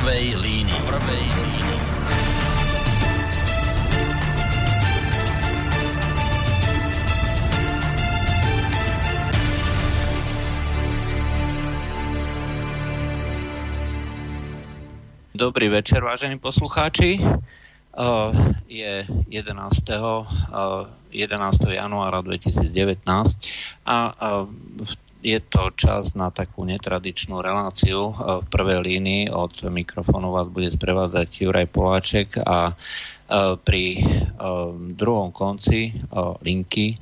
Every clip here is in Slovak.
prvej línii. Prvej línii. Dobrý večer, vážení poslucháči. Je 11. 11. januára 2019 a je to čas na takú netradičnú reláciu. V prvej línii od mikrofónu vás bude sprevádzať Juraj Poláček a pri druhom konci linky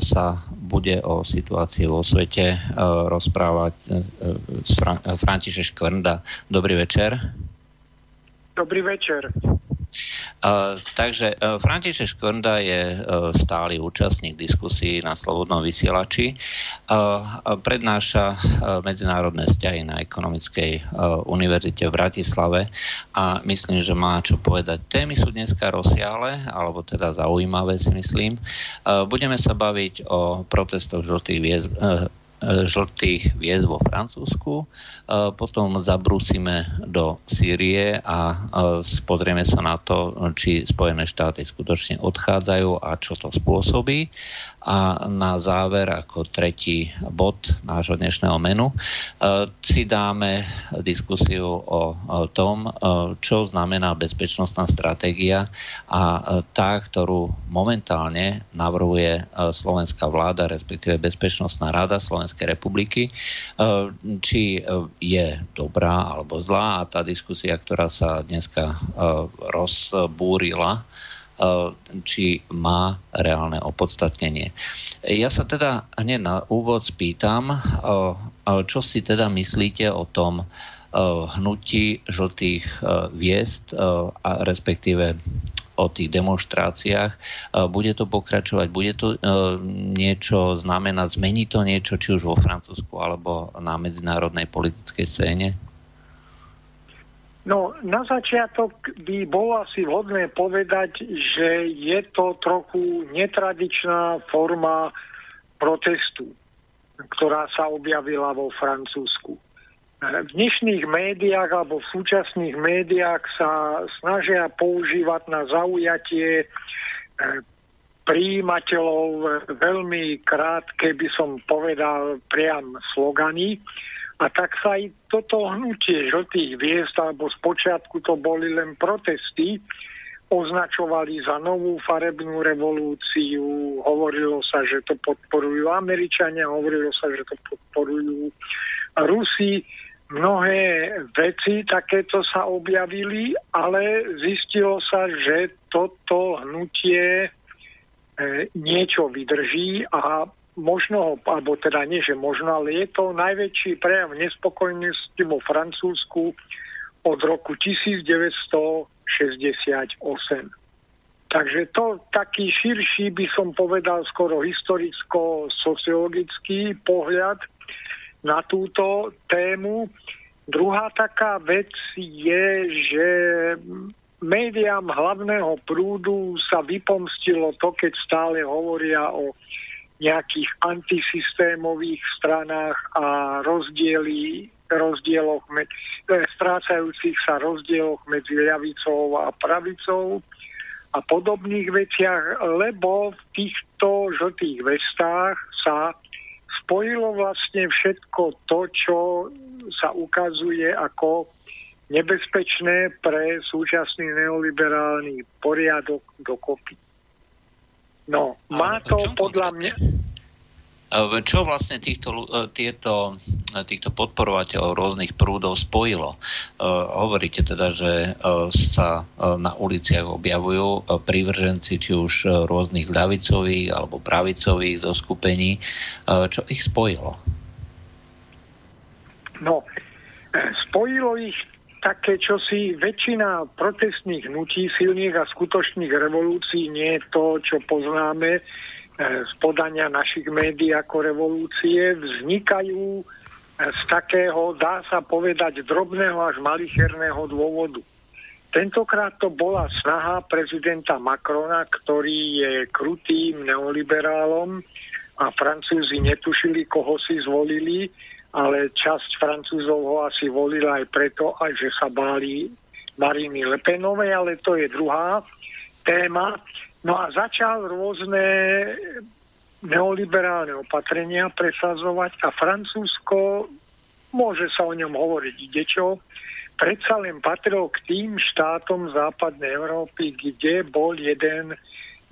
sa bude o situácii vo svete rozprávať František Škvrnda. Dobrý večer. Dobrý večer. Uh, takže uh, František Škonda je uh, stály účastník diskusí na Slobodnom vysielači. Uh, prednáša uh, medzinárodné vzťahy na Ekonomickej uh, univerzite v Bratislave a myslím, že má čo povedať. Témy sú dneska rozsiale, alebo teda zaujímavé si myslím. Uh, budeme sa baviť o protestoch žltých viez, uh, žltých hviezd vo Francúzsku. Potom zabrúsime do Sýrie a pozrieme sa na to, či Spojené štáty skutočne odchádzajú a čo to spôsobí. A na záver, ako tretí bod nášho dnešného menu, e, si dáme diskusiu o tom, e, čo znamená bezpečnostná stratégia a e, tá, ktorú momentálne navrhuje slovenská vláda, respektíve Bezpečnostná rada Slovenskej republiky, či je dobrá alebo zlá. A tá diskusia, ktorá sa dneska rozbúrila, či má reálne opodstatnenie. Ja sa teda hneď na úvod spýtam, eh, eh, čo si teda myslíte o tom hnutí žltých viest a respektíve o tých demonstráciách. Bude to pokračovať, bude to niečo znamenať, zmení to niečo, či už vo Francúzsku alebo na medzinárodnej politickej scéne? No, na začiatok by bolo asi vhodné povedať, že je to trochu netradičná forma protestu, ktorá sa objavila vo Francúzsku. V dnešných médiách alebo v súčasných médiách sa snažia používať na zaujatie eh, príjimateľov veľmi krátke, by som povedal, priam slogany, a tak sa aj toto hnutie žltých hviezd, alebo spočiatku to boli len protesty, označovali za novú farebnú revolúciu, hovorilo sa, že to podporujú Američania, hovorilo sa, že to podporujú Rusi. Mnohé veci takéto sa objavili, ale zistilo sa, že toto hnutie e, niečo vydrží a možno, alebo teda nie, že možno, ale je to najväčší prejav nespokojnosti vo Francúzsku od roku 1968. Takže to taký širší, by som povedal, skoro historicko-sociologický pohľad na túto tému. Druhá taká vec je, že médiám hlavného prúdu sa vypomstilo to, keď stále hovoria o nejakých antisystémových stranách a rozdiely, rozdieloch, med, e, strácajúcich sa rozdieloch medzi ľavicou a pravicou a podobných veciach, lebo v týchto žltých vestách sa spojilo vlastne všetko to, čo sa ukazuje ako nebezpečné pre súčasný neoliberálny poriadok dokopy. No, má to podľa mňa... Čo vlastne týchto, e, tieto, e, týchto podporovateľov rôznych prúdov spojilo? E, hovoríte teda, že sa na uliciach objavujú prívrženci či už rôznych ľavicových alebo pravicových zoskupení. Čo ich spojilo? No, spojilo ich také čosi, väčšina protestných hnutí, silných a skutočných revolúcií nie je to, čo poznáme e, z podania našich médií ako revolúcie, vznikajú e, z takého, dá sa povedať, drobného až malicherného dôvodu. Tentokrát to bola snaha prezidenta Macrona, ktorý je krutým neoliberálom a Francúzi netušili, koho si zvolili ale časť Francúzov ho asi volila aj preto, aj že sa báli Mariny Lepenovej, ale to je druhá téma. No a začal rôzne neoliberálne opatrenia presadzovať a Francúzsko, môže sa o ňom hovoriť idečo, predsa len patril k tým štátom západnej Európy, kde bol jeden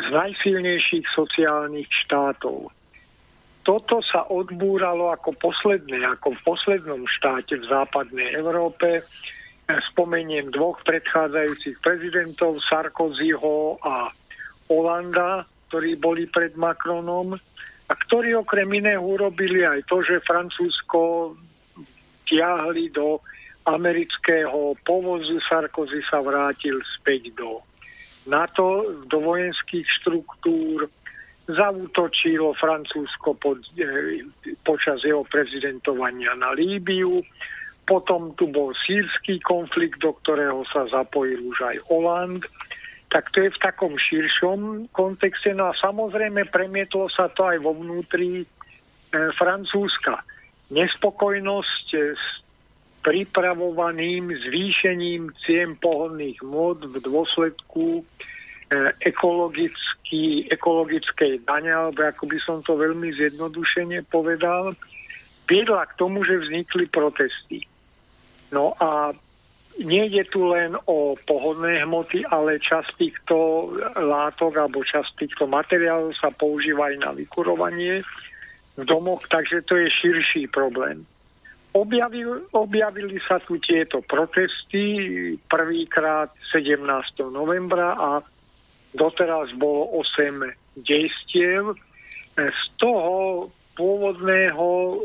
z najsilnejších sociálnych štátov. Toto sa odbúralo ako posledné, ako v poslednom štáte v západnej Európe. Spomeniem dvoch predchádzajúcich prezidentov, Sarkozyho a Olanda, ktorí boli pred Macronom a ktorí okrem iného urobili aj to, že Francúzsko tiahli do amerického povozu, Sarkozy sa vrátil späť do NATO, do vojenských štruktúr, zautočilo Francúzsko pod, e, počas jeho prezidentovania na Líbiu, potom tu bol sírsky konflikt, do ktorého sa zapojil už aj Holand tak to je v takom širšom kontexte. No a samozrejme premietlo sa to aj vo vnútri e, Francúzska. Nespokojnosť e, s pripravovaným zvýšením cien pohodných mod v dôsledku ekologický, ekologickej dane, alebo ako by som to veľmi zjednodušene povedal, viedla k tomu, že vznikli protesty. No a Nejde tu len o pohodné hmoty, ale časť týchto látok alebo časť týchto materiálov sa používa aj na vykurovanie v domoch, takže to je širší problém. Objavil, objavili sa tu tieto protesty prvýkrát 17. novembra a doteraz bolo 8 dejstiev. Z toho pôvodného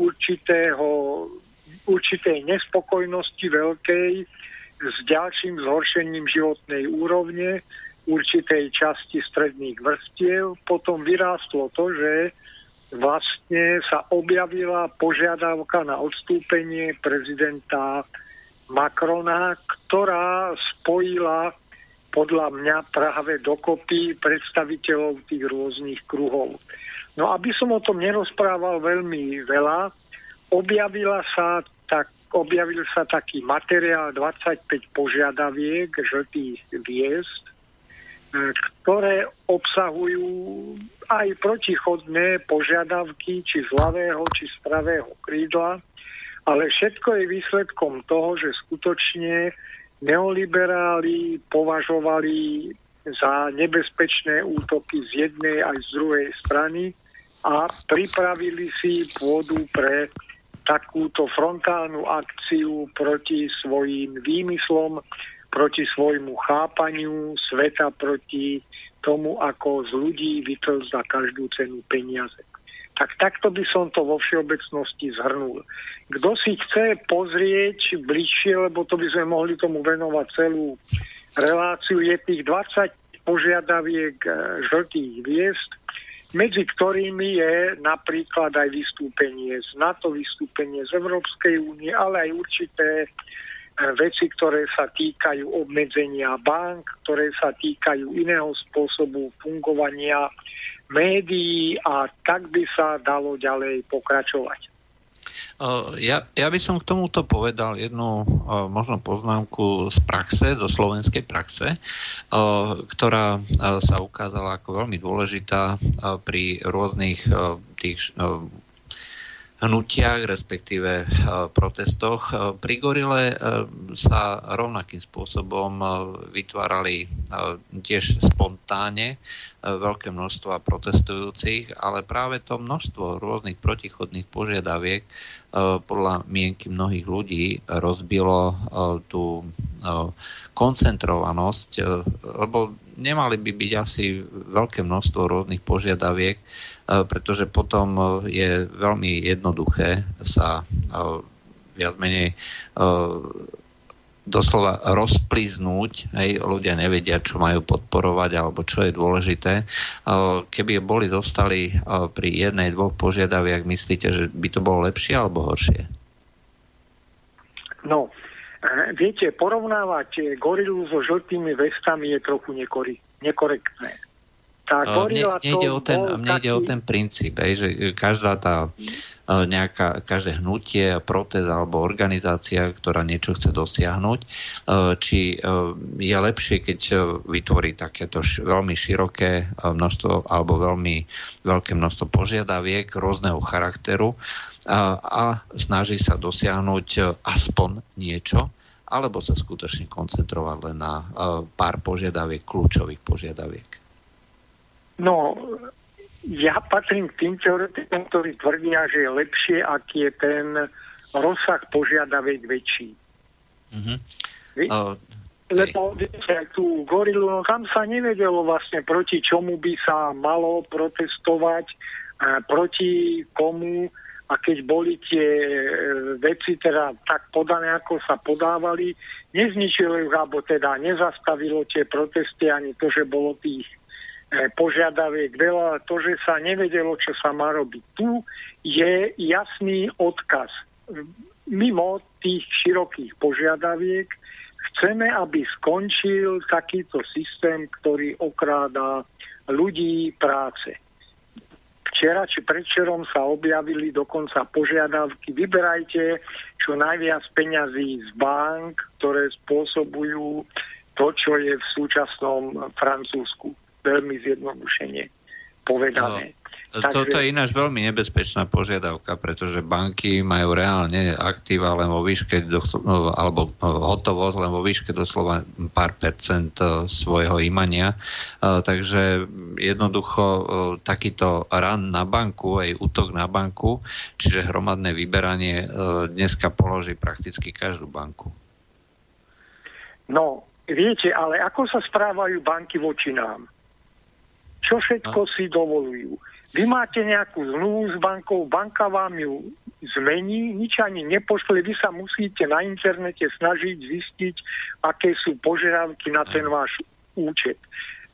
určitého určitej nespokojnosti veľkej s ďalším zhoršením životnej úrovne určitej časti stredných vrstiev. Potom vyrástlo to, že vlastne sa objavila požiadavka na odstúpenie prezidenta Macrona, ktorá spojila podľa mňa práve dokopy predstaviteľov tých rôznych kruhov. No aby som o tom nerozprával veľmi veľa, objavila sa tak objavil sa taký materiál 25 požiadaviek žltých hviezd, e, ktoré obsahujú aj protichodné požiadavky či z ľavého, či z pravého krídla, ale všetko je výsledkom toho, že skutočne neoliberáli považovali za nebezpečné útoky z jednej aj z druhej strany a pripravili si pôdu pre takúto frontálnu akciu proti svojim výmyslom, proti svojmu chápaniu sveta, proti tomu, ako z ľudí vytrl za každú cenu peniaze. Tak takto by som to vo všeobecnosti zhrnul. Kto si chce pozrieť bližšie, lebo to by sme mohli tomu venovať celú reláciu, je tých 20 požiadaviek eh, žltých hviezd, medzi ktorými je napríklad aj vystúpenie z NATO, vystúpenie z Európskej únie, ale aj určité e, veci, ktoré sa týkajú obmedzenia bank, ktoré sa týkajú iného spôsobu fungovania médií a tak by sa dalo ďalej pokračovať. Ja, ja by som k tomuto povedal jednu možno poznámku z praxe, zo slovenskej praxe, ktorá sa ukázala ako veľmi dôležitá pri rôznych tých hnutiach, respektíve protestoch. Pri Gorile sa rovnakým spôsobom vytvárali tiež spontáne veľké množstva protestujúcich, ale práve to množstvo rôznych protichodných požiadaviek podľa mienky mnohých ľudí rozbilo tú koncentrovanosť, lebo nemali by byť asi veľké množstvo rôznych požiadaviek, pretože potom je veľmi jednoduché sa viac menej doslova rozpliznúť, hej, ľudia nevedia, čo majú podporovať alebo čo je dôležité. Keby boli zostali pri jednej, dvoch požiadaviach, myslíte, že by to bolo lepšie alebo horšie? No, viete, porovnávať gorilu so žltými vestami je trochu nekorektné. Tá gorila mne, nejde o ten, mne taký... ide o ten princíp, hej, že každá tá nejaká, každé hnutie, protest alebo organizácia, ktorá niečo chce dosiahnuť, či je lepšie, keď vytvorí takéto veľmi široké množstvo alebo veľmi veľké množstvo požiadaviek rôzneho charakteru a, a snaží sa dosiahnuť aspoň niečo, alebo sa skutočne koncentrovať len na pár požiadaviek, kľúčových požiadaviek. No, ja patrím k tým teoretikom, ktorí tvrdia, že je lepšie, ak je ten rozsah požiadaviek väčší. Mm-hmm. Uh, Lebo viete, tú gorilu, no tam sa nevedelo vlastne proti čomu by sa malo protestovať, proti komu a keď boli tie e, veci teda tak podané, ako sa podávali, nezničilo ich, alebo teda nezastavilo tie protesty ani to, že bolo tých požiadaviek veľa, to, že sa nevedelo, čo sa má robiť. Tu je jasný odkaz. Mimo tých širokých požiadaviek chceme, aby skončil takýto systém, ktorý okráda ľudí práce. Včera či predčerom sa objavili dokonca požiadavky, vyberajte čo najviac peňazí z bank, ktoré spôsobujú to, čo je v súčasnom Francúzsku veľmi zjednodušene povedané. No, Takže... Toto je ináč veľmi nebezpečná požiadavka, pretože banky majú reálne aktíva len vo výške, no, alebo hotovosť len vo výške doslova pár percent e, svojho imania. E, takže jednoducho e, takýto ran na banku, aj útok na banku, čiže hromadné vyberanie dneska položí prakticky každú banku. No, viete, ale ako sa správajú banky voči nám? Čo všetko si dovolujú. Vy máte nejakú zmluvu s bankou, banka vám ju zmení, nič ani nepošle, vy sa musíte na internete snažiť zistiť, aké sú požiadavky na ten váš účet,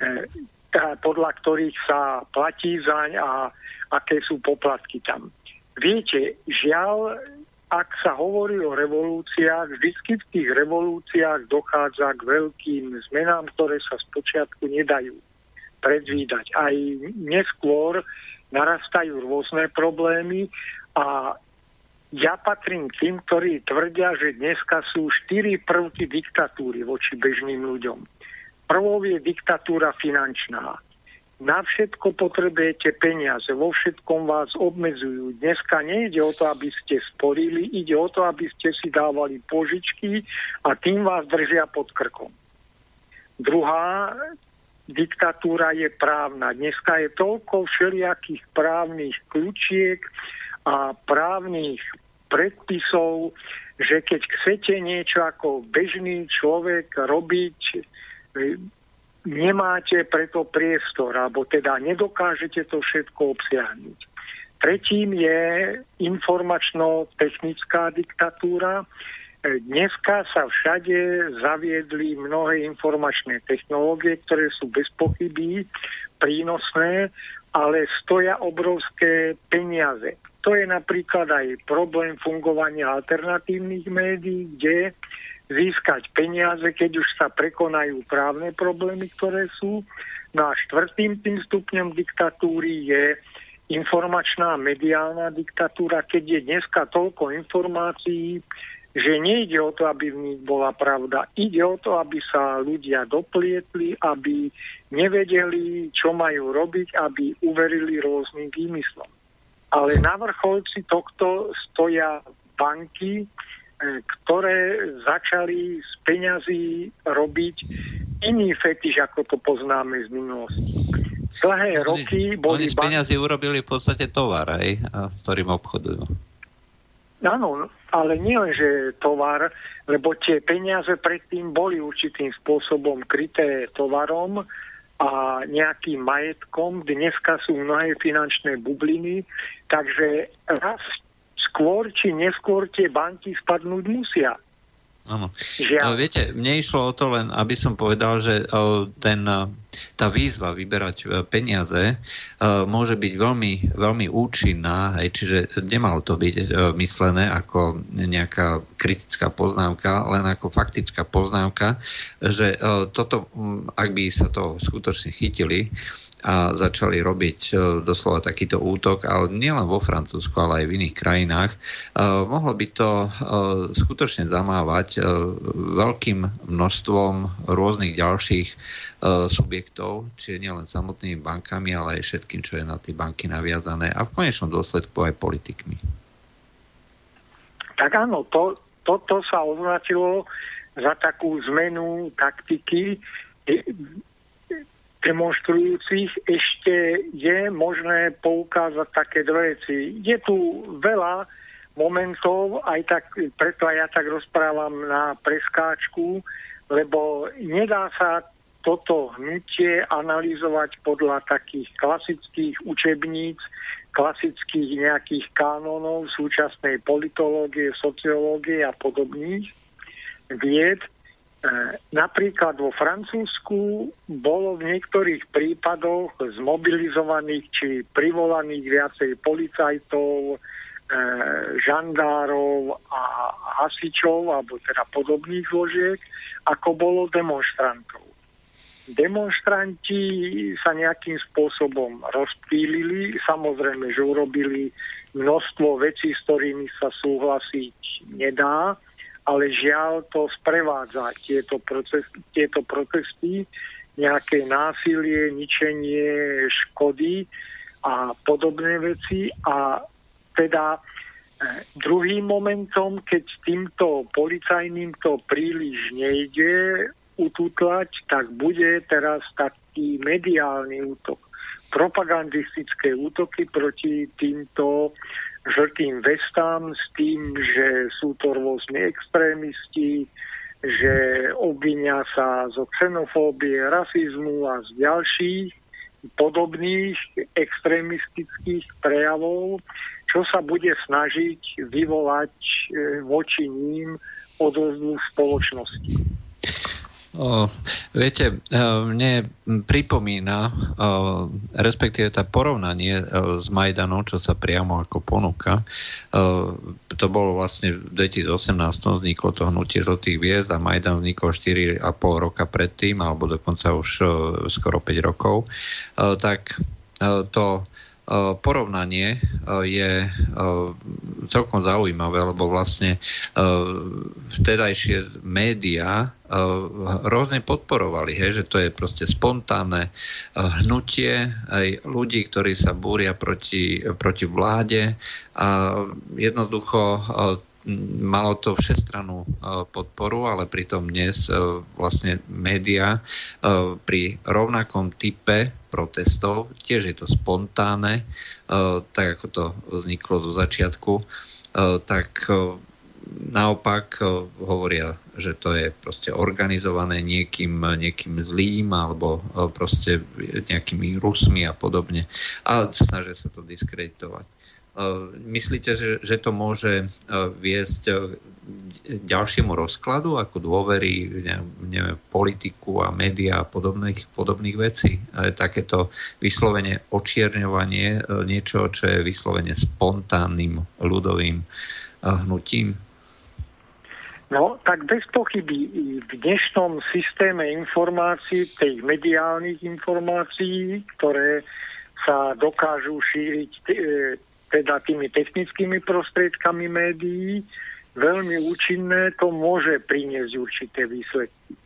e, podľa ktorých sa platí zaň a aké sú poplatky tam. Viete, žiaľ, ak sa hovorí o revolúciách, vždy v tých revolúciách dochádza k veľkým zmenám, ktoré sa spočiatku nedajú predvídať. Aj neskôr narastajú rôzne problémy a ja patrím tým, ktorí tvrdia, že dneska sú štyri prvky diktatúry voči bežným ľuďom. Prvou je diktatúra finančná. Na všetko potrebujete peniaze, vo všetkom vás obmedzujú. Dneska nejde o to, aby ste sporili, ide o to, aby ste si dávali požičky a tým vás držia pod krkom. Druhá diktatúra je právna. Dneska je toľko všelijakých právnych kľúčiek a právnych predpisov, že keď chcete niečo ako bežný človek robiť, e, nemáte preto priestor, alebo teda nedokážete to všetko obsiahnuť. Tretím je informačno-technická diktatúra, Dneska sa všade zaviedli mnohé informačné technológie, ktoré sú bez pochyby prínosné, ale stoja obrovské peniaze. To je napríklad aj problém fungovania alternatívnych médií, kde získať peniaze, keď už sa prekonajú právne problémy, ktoré sú. No a štvrtým tým stupňom diktatúry je informačná mediálna diktatúra, keď je dneska toľko informácií, že nejde o to, aby v nich bola pravda. Ide o to, aby sa ľudia doplietli, aby nevedeli, čo majú robiť, aby uverili rôznym výmyslom. Ale na vrcholci tohto stoja banky, e, ktoré začali z peňazí robiť iný fetiš, ako to poznáme z minulosti. Dlhé roky boli... Oni z peňazí urobili v podstate tovar, hej, s ktorým obchodujú. Áno, ale nie len, že tovar, lebo tie peniaze predtým boli určitým spôsobom kryté tovarom a nejakým majetkom. Dneska sú mnohé finančné bubliny, takže raz skôr či neskôr tie banky spadnúť musia. Áno. Žiaľ. Viete, mne išlo o to len, aby som povedal, že ten, tá výzva vyberať e, peniaze e, môže byť veľmi, veľmi účinná, hej, čiže nemalo to byť e, myslené ako nejaká kritická poznámka, len ako faktická poznámka, že toto, ak by sa to skutočne chytili, a začali robiť e, doslova takýto útok, ale nielen vo Francúzsku, ale aj v iných krajinách, e, mohlo by to e, skutočne zamávať veľkým množstvom rôznych ďalších subjektov, čiže nielen samotnými bankami, ale aj všetkým, čo je na tie banky naviazané a v konečnom dôsledku aj politikmi. Tak áno, to, toto sa označilo za takú zmenu taktiky demonstrujúcich ešte je možné poukázať také dve veci. Je tu veľa momentov, aj tak, preto aj ja tak rozprávam na preskáčku, lebo nedá sa toto hnutie analyzovať podľa takých klasických učebníc, klasických nejakých kánonov súčasnej politológie, sociológie a podobných vied, napríklad vo Francúzsku bolo v niektorých prípadoch zmobilizovaných či privolaných viacej policajtov, e, žandárov a hasičov, alebo teda podobných zložiek, ako bolo demonstrantov. Demonstranti sa nejakým spôsobom rozptýlili, samozrejme, že urobili množstvo vecí, s ktorými sa súhlasiť nedá, ale žiaľ to sprevádza tieto, proces, tieto protesty, nejaké násilie, ničenie škody a podobné veci a teda eh, druhým momentom, keď týmto policajným to príliš nejde ututlať, tak bude teraz taký mediálny útok. Propagandistické útoky proti týmto žltým vestám s tým, že sú to rôzne extrémisti, že obvinia sa zo xenofóbie, rasizmu a z ďalších podobných extrémistických prejavov, čo sa bude snažiť vyvolať e, voči ním odozvu spoločnosti. Viete, e, mne pripomína, o, respektíve tá porovnanie e, s Majdanom, čo sa priamo ako ponúka. To bolo vlastne v 2018 vzniklo to hnutie žltých viezd a Majdan vznikol 4,5 roka predtým, alebo dokonca už skoro 5 rokov. Tak to porovnanie je celkom zaujímavé, lebo vlastne vtedajšie médiá rôzne podporovali, hej, že to je proste spontánne hnutie aj ľudí, ktorí sa búria proti, proti vláde a jednoducho malo to všestranú podporu, ale pritom dnes vlastne média pri rovnakom type protestov, tiež je to spontánne, tak ako to vzniklo zo začiatku, tak naopak hovoria, že to je proste organizované niekým, niekým zlým alebo proste nejakými Rusmi a podobne. A snažia sa to diskreditovať. Myslíte, že, že to môže viesť ďalšiemu rozkladu ako dôvery neviem, politiku a média a podobných, podobných vecí? Takéto vyslovene očierňovanie niečo, čo je vyslovene spontánnym ľudovým hnutím? No, tak bez pochyby v dnešnom systéme informácií, tých mediálnych informácií, ktoré sa dokážu šíriť teda tými technickými prostriedkami médií, veľmi účinné, to môže priniesť určité výsledky.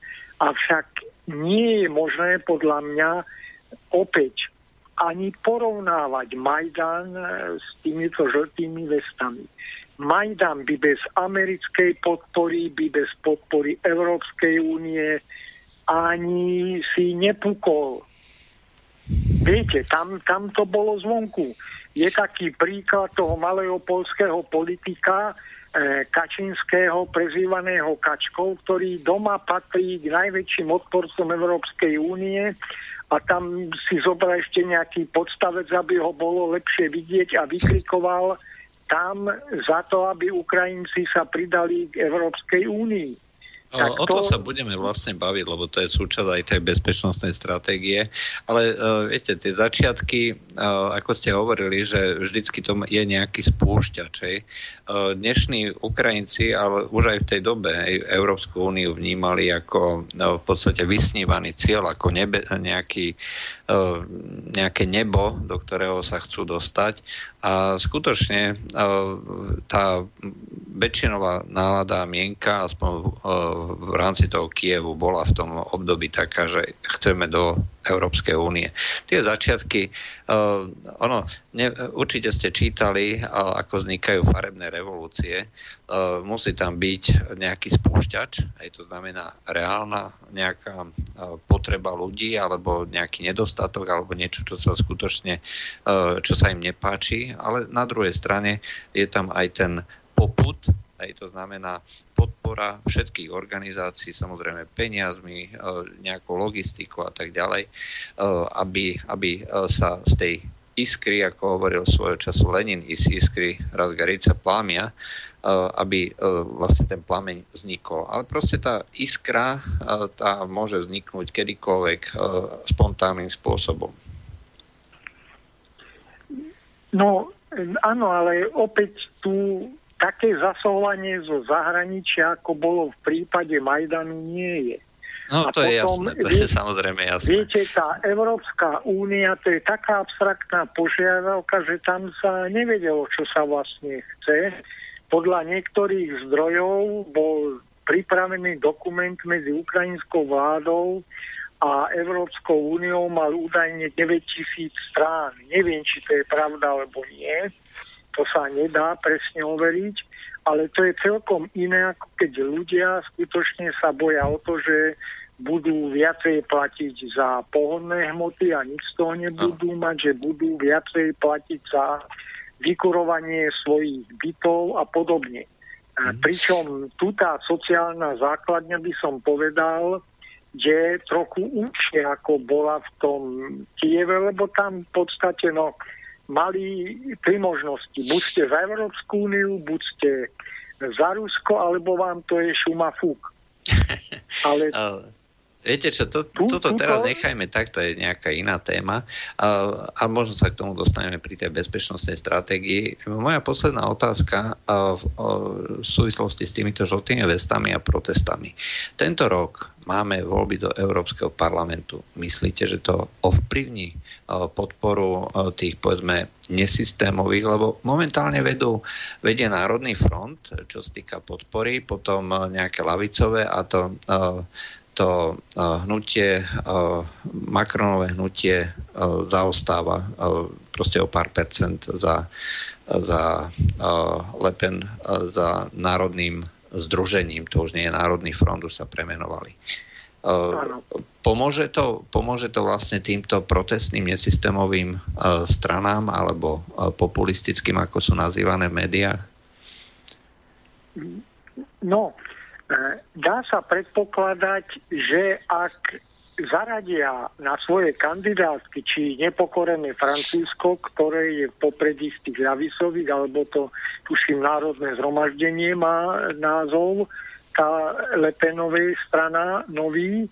Avšak nie je možné podľa mňa opäť ani porovnávať Majdan s týmito žltými vestami. Majdan by bez americkej podpory, by bez podpory Európskej únie ani si nepukol. Viete, tam, tam to bolo zvonku je taký príklad toho malého polského politika e, Kačinského, prezývaného Kačkou, ktorý doma patrí k najväčším odporcom Európskej únie a tam si zobral ešte nejaký podstavec, aby ho bolo lepšie vidieť a vykrikoval tam za to, aby Ukrajinci sa pridali k Európskej únii. Tak o to... to sa budeme vlastne baviť, lebo to je súčasť aj tej bezpečnostnej stratégie. Ale uh, viete, tie začiatky, uh, ako ste hovorili, že vždycky to je nejaký spúšťač. Uh, dnešní Ukrajinci, ale už aj v tej dobe Európsku úniu vnímali ako uh, v podstate vysnívaný cieľ, ako nebe, nejaký, nejaké nebo, do ktorého sa chcú dostať. A skutočne uh, tá väčšinová nálada mienka, aspoň uh, v rámci toho Kievu bola v tom období taká, že chceme do Európskej únie. Tie začiatky, ono, ne, určite ste čítali, ako vznikajú farebné revolúcie. Uh, musí tam byť nejaký spúšťač, aj to znamená reálna nejaká uh, potreba ľudí, alebo nejaký nedostatok, alebo niečo, čo sa skutočne, uh, čo sa im nepáči, ale na druhej strane je tam aj ten poput, aj to znamená podpora všetkých organizácií, samozrejme peniazmi, e, nejakou logistikou a tak ďalej, e, aby, aby e, sa z tej iskry, ako hovoril svojho času Lenin, z iskry razgarica plámia, aby vlastne ten plameň vznikol. Ale proste tá iskra tá môže vzniknúť kedykoľvek spontánnym spôsobom. No, áno, ale opäť tu také zasahovanie zo zahraničia, ako bolo v prípade Majdanu, nie je. No a to potom, je jasné, to je samozrejme jasné. Viete, tá Európska únia, to je taká abstraktná požiadavka, že tam sa nevedelo, čo sa vlastne chce. Podľa niektorých zdrojov bol pripravený dokument medzi ukrajinskou vládou a Európskou úniou mal údajne 9000 strán. Neviem, či to je pravda alebo nie to sa nedá presne overiť, ale to je celkom iné, ako keď ľudia skutočne sa boja o to, že budú viacej platiť za pohodné hmoty a nič z toho nebudú mať, že budú viacej platiť za vykurovanie svojich bytov a podobne. A mhm. pričom tu tá sociálna základňa by som povedal, že trochu užšie ako bola v tom Kieve, lebo tam v podstate no, mali tri možnosti. Buď ste za Európsku úniu, buď ste za Rusko, alebo vám to je šuma fúk. Ale Viete čo, to, toto teraz nechajme tak, to je nejaká iná téma a, a možno sa k tomu dostaneme pri tej bezpečnostnej stratégii. Moja posledná otázka a v, a v súvislosti s týmito žltými vestami a protestami. Tento rok máme voľby do Európskeho parlamentu. Myslíte, že to ovplyvní podporu tých, povedzme, nesystémových, lebo momentálne vedú, vedie Národný front, čo sa týka podpory, potom nejaké lavicové a to to hnutie, Macronové hnutie zaostáva proste o pár percent za, za Lepen, za národným združením, to už nie je Národný front, už sa premenovali. Pomôže to, pomôže to vlastne týmto protestným nesystémovým stranám alebo populistickým, ako sú nazývané v médiách? No, Dá sa predpokladať, že ak zaradia na svoje kandidátky, či nepokorené Francúzsko, ktoré je popredí z tých ľavicových, alebo to, tuším, národné zhromaždenie má názov, tá Lepenovej strana nový,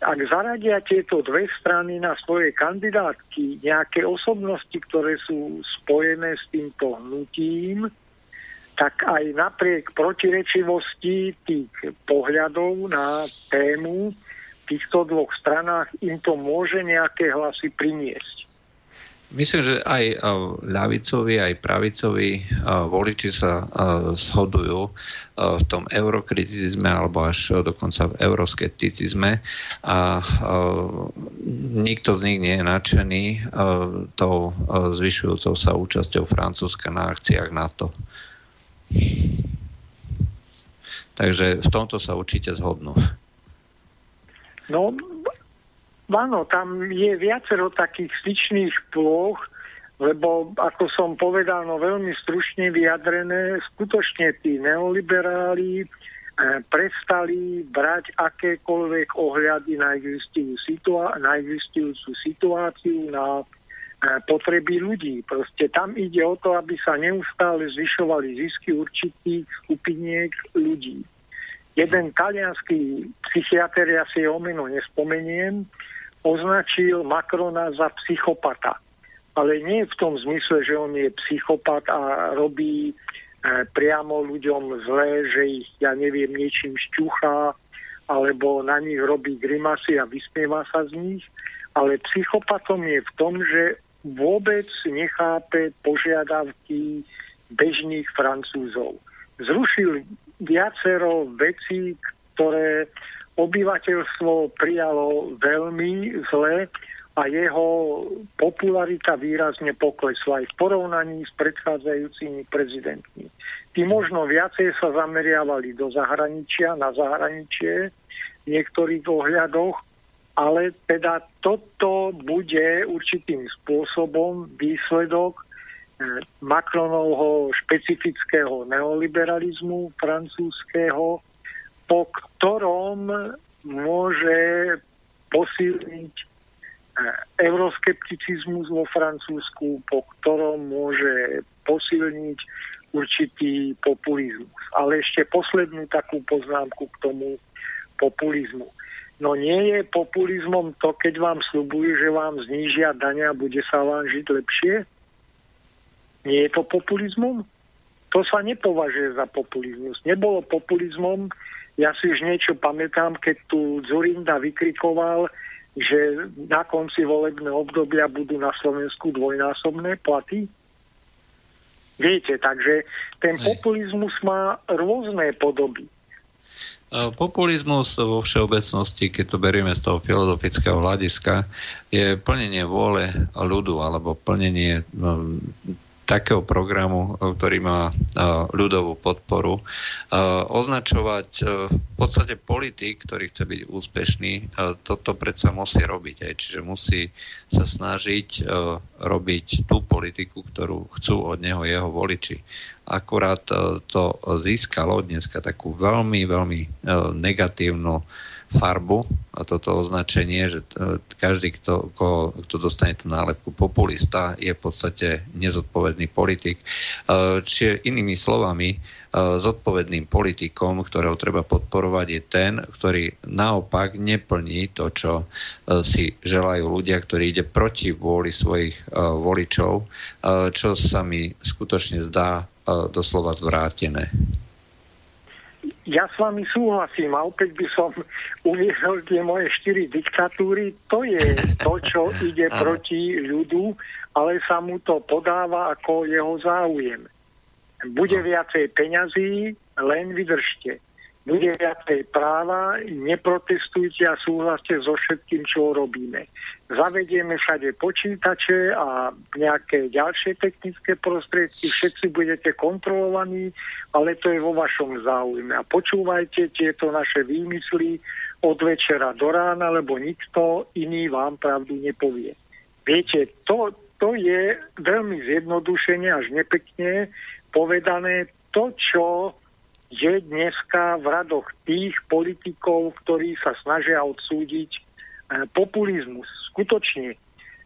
ak zaradia tieto dve strany na svoje kandidátky nejaké osobnosti, ktoré sú spojené s týmto hnutím, tak aj napriek protirečivosti tých pohľadov na tému v týchto dvoch stranách im to môže nejaké hlasy priniesť. Myslím, že aj ľavicovi, aj pravicovi voliči sa shodujú v tom eurokritizme alebo až dokonca v euroskepticizme a nikto z nich nie je nadšený tou zvyšujúcou sa účasťou Francúzska na akciách NATO. Takže v tomto sa určite zhodnú. No, áno, tam je viacero takých styčných ploch, lebo ako som povedal, no veľmi stručne vyjadrené, skutočne tí neoliberáli eh, prestali brať akékoľvek ohľady na existujúcu, situá- situáciu, na potreby ľudí. Proste tam ide o to, aby sa neustále zvyšovali zisky určitých skupiniek ľudí. Jeden talianský psychiatr, ja si o meno nespomeniem, označil Macrona za psychopata. Ale nie v tom zmysle, že on je psychopat a robí e, priamo ľuďom zlé, že ich, ja neviem, niečím šťuchá, alebo na nich robí grimasy a vysmieva sa z nich, ale psychopatom je v tom, že vôbec nechápe požiadavky bežných Francúzov. Zrušil viacero vecí, ktoré obyvateľstvo prijalo veľmi zle a jeho popularita výrazne poklesla aj v porovnaní s predchádzajúcimi prezidentmi. Tí možno viacej sa zameriavali do zahraničia, na zahraničie v niektorých ohľadoch, ale teda toto bude určitým spôsobom výsledok eh, Macronovho špecifického neoliberalizmu francúzského, po ktorom môže posilniť eh, euroskepticizmus vo Francúzsku, po ktorom môže posilniť určitý populizmus. Ale ešte poslednú takú poznámku k tomu populizmu. No nie je populizmom to, keď vám slúbujú, že vám znížia dania a bude sa vám žiť lepšie? Nie je to populizmom? To sa nepovažuje za populizmus. Nebolo populizmom, ja si už niečo pamätám, keď tu Zurinda vykrikoval, že na konci volebného obdobia budú na Slovensku dvojnásobné platy. Viete, takže ten populizmus má rôzne podoby. Populizmus vo všeobecnosti, keď to berieme z toho filozofického hľadiska, je plnenie vôle ľudu alebo plnenie no, takého programu, ktorý má ľudovú podporu, označovať v podstate politik, ktorý chce byť úspešný, toto predsa musí robiť. Aj, čiže musí sa snažiť robiť tú politiku, ktorú chcú od neho jeho voliči akurát e, to získalo dneska takú veľmi, veľmi e, negatívnu farbu a toto označenie, že e, každý, kto, koho, kto dostane tú nálepku populista, je v podstate nezodpovedný politik. Čiže inými slovami, zodpovedným politikom, ktorého treba podporovať, je ten, ktorý naopak neplní to, čo si želajú ľudia, ktorí ide proti vôli svojich voličov, čo sa mi skutočne zdá doslova zvrátené. Ja s vami súhlasím a opäť by som uviezol tie moje štyri diktatúry. To je to, čo ide proti ľudu, ale sa mu to podáva ako jeho záujem. Bude viacej peňazí, len vydržte bude viacej práva, neprotestujte a súhlaste so všetkým, čo robíme. Zavedieme všade počítače a nejaké ďalšie technické prostriedky, všetci budete kontrolovaní, ale to je vo vašom záujme. A počúvajte tieto naše výmysly od večera do rána, lebo nikto iný vám pravdu nepovie. Viete, to, to je veľmi zjednodušene až nepekne povedané to, čo je dneska v radoch tých politikov, ktorí sa snažia odsúdiť e, populizmus. Skutočne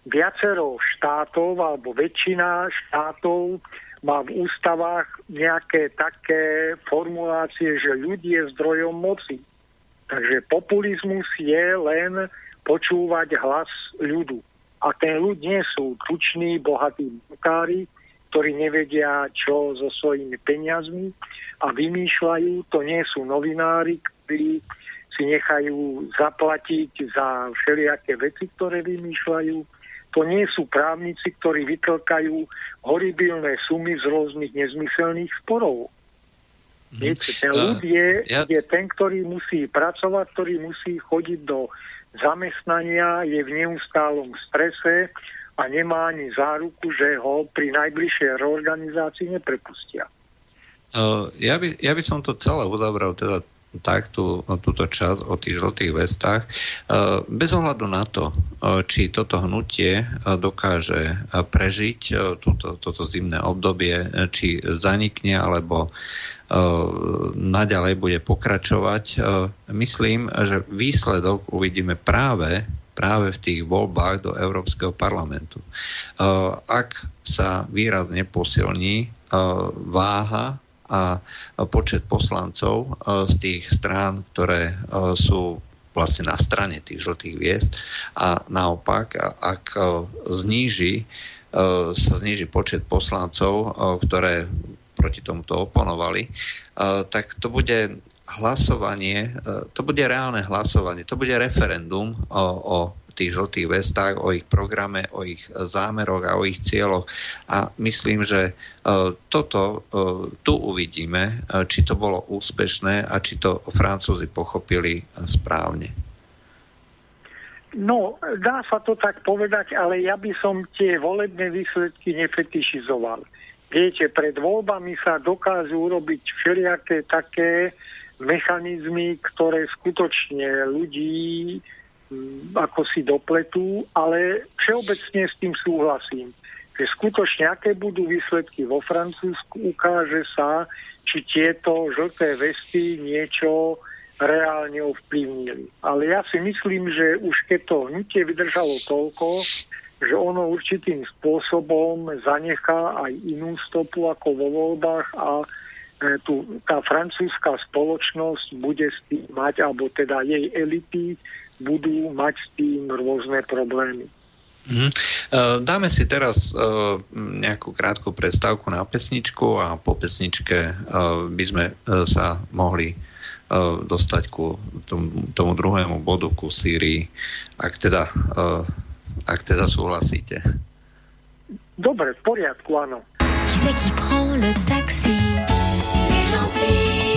viacero štátov alebo väčšina štátov má v ústavách nejaké také formulácie, že ľud je zdrojom moci. Takže populizmus je len počúvať hlas ľudu. A ten ľud nie sú tuční, bohatí bukári, ktorí nevedia, čo so svojimi peniazmi a vymýšľajú. To nie sú novinári, ktorí si nechajú zaplatiť za všelijaké veci, ktoré vymýšľajú. To nie sú právnici, ktorí vytlkajú horibilné sumy z rôznych nezmyselných sporov. Mhm. Viete, ten ľud je, je ten, ktorý musí pracovať, ktorý musí chodiť do zamestnania, je v neustálom strese, a nemá ani záruku, že ho pri najbližšej reorganizácii neprepustia. Ja by, ja by som to celé uzavral teda takto túto časť o tých žltých vestách. Bez ohľadu na to, či toto hnutie dokáže prežiť túto, toto zimné obdobie, či zanikne alebo naďalej bude pokračovať. Myslím, že výsledok uvidíme práve práve v tých voľbách do Európskeho parlamentu. Ak sa výrazne posilní váha a počet poslancov z tých strán, ktoré sú vlastne na strane tých žltých hviezd. A naopak, ak zníži, sa zníži počet poslancov, ktoré proti tomuto oponovali, tak to bude hlasovanie, to bude reálne hlasovanie, to bude referendum o, o tých žltých vestách, o ich programe, o ich zámeroch a o ich cieľoch. A myslím, že e, toto e, tu uvidíme, e, či to bolo úspešné a či to Francúzi pochopili správne. No, dá sa to tak povedať, ale ja by som tie volebné výsledky nefetišizoval. Viete, pred voľbami sa dokážu urobiť všelijaké také mechanizmy, ktoré skutočne ľudí ako si dopletú, ale všeobecne s tým súhlasím, že skutočne aké budú výsledky vo Francúzsku, ukáže sa, či tieto žlté vesty niečo reálne ovplyvnili. Ale ja si myslím, že už keď to hnutie vydržalo toľko, že ono určitým spôsobom zanechá aj inú stopu ako vo voľbách a e, tu, tá francúzska spoločnosť bude mať, alebo teda jej elity budú mať s tým rôzne problémy. Mm. Dáme si teraz e, nejakú krátku predstavku na pesničku a po pesničke e, by sme sa mohli dostať ku tomu, tomu druhému bodu, ku Sýrii, ak teda, ak teda súhlasíte. Dobre, v poriadku, áno. Qui c'est qui prend le taxi Les gentils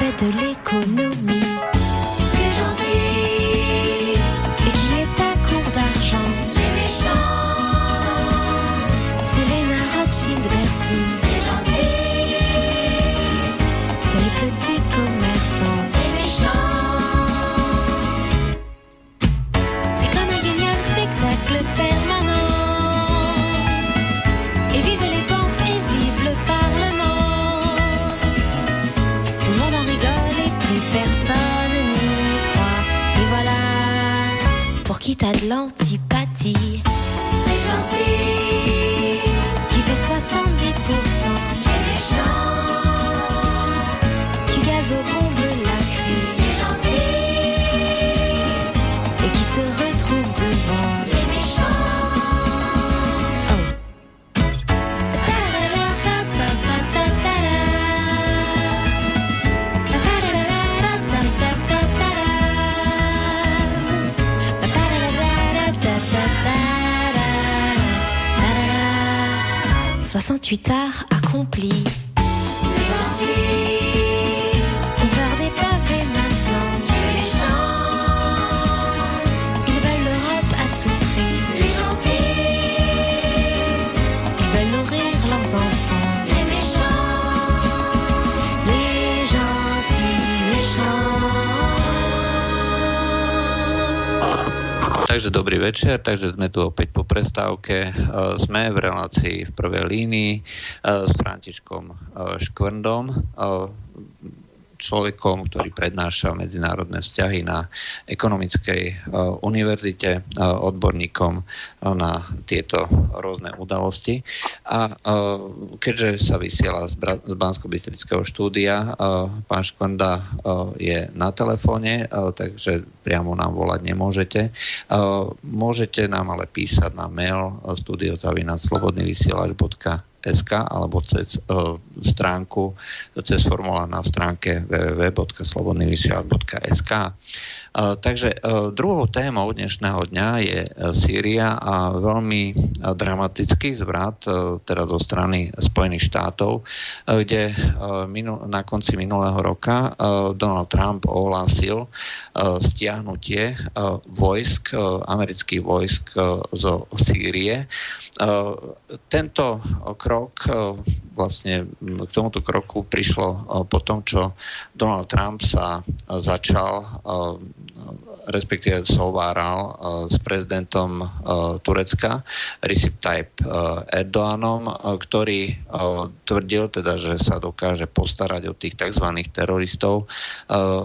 fait de l'économie. L'antipathie. 68 arts accomplis. Takže dobrý večer, takže sme tu opäť po prestávke. E, Sme v relácii v prvej línii e, s Františkom e, Škvrndom, človekom, ktorý prednáša medzinárodné vzťahy na ekonomickej e, univerzite, e, odborníkom e, na tieto rôzne udalosti. A keďže sa vysiela z, Bra- z Bansko-Bystrického štúdia, pán Škvrnda e, je na telefóne, takže priamo nám volať nemôžete. Môžete nám ale písať na mail studiozavinaslobodnyvysielač.sk alebo cez uh, stránku, cez formulár na stránke www.slobodnyvysielač.sk. Uh, takže uh, druhou témou dnešného dňa je uh, Sýria a veľmi dramatický zvrat teda zo strany Spojených štátov, kde na konci minulého roka Donald Trump ohlásil stiahnutie vojsk, amerických vojsk zo Sýrie. Tento krok vlastne k tomuto kroku prišlo uh, po tom, čo Donald Trump sa uh, začal uh, respektíve sováral s prezidentom Turecka Recep Tayyip Erdoganom, ktorý tvrdil teda, že sa dokáže postarať o tých tzv. teroristov,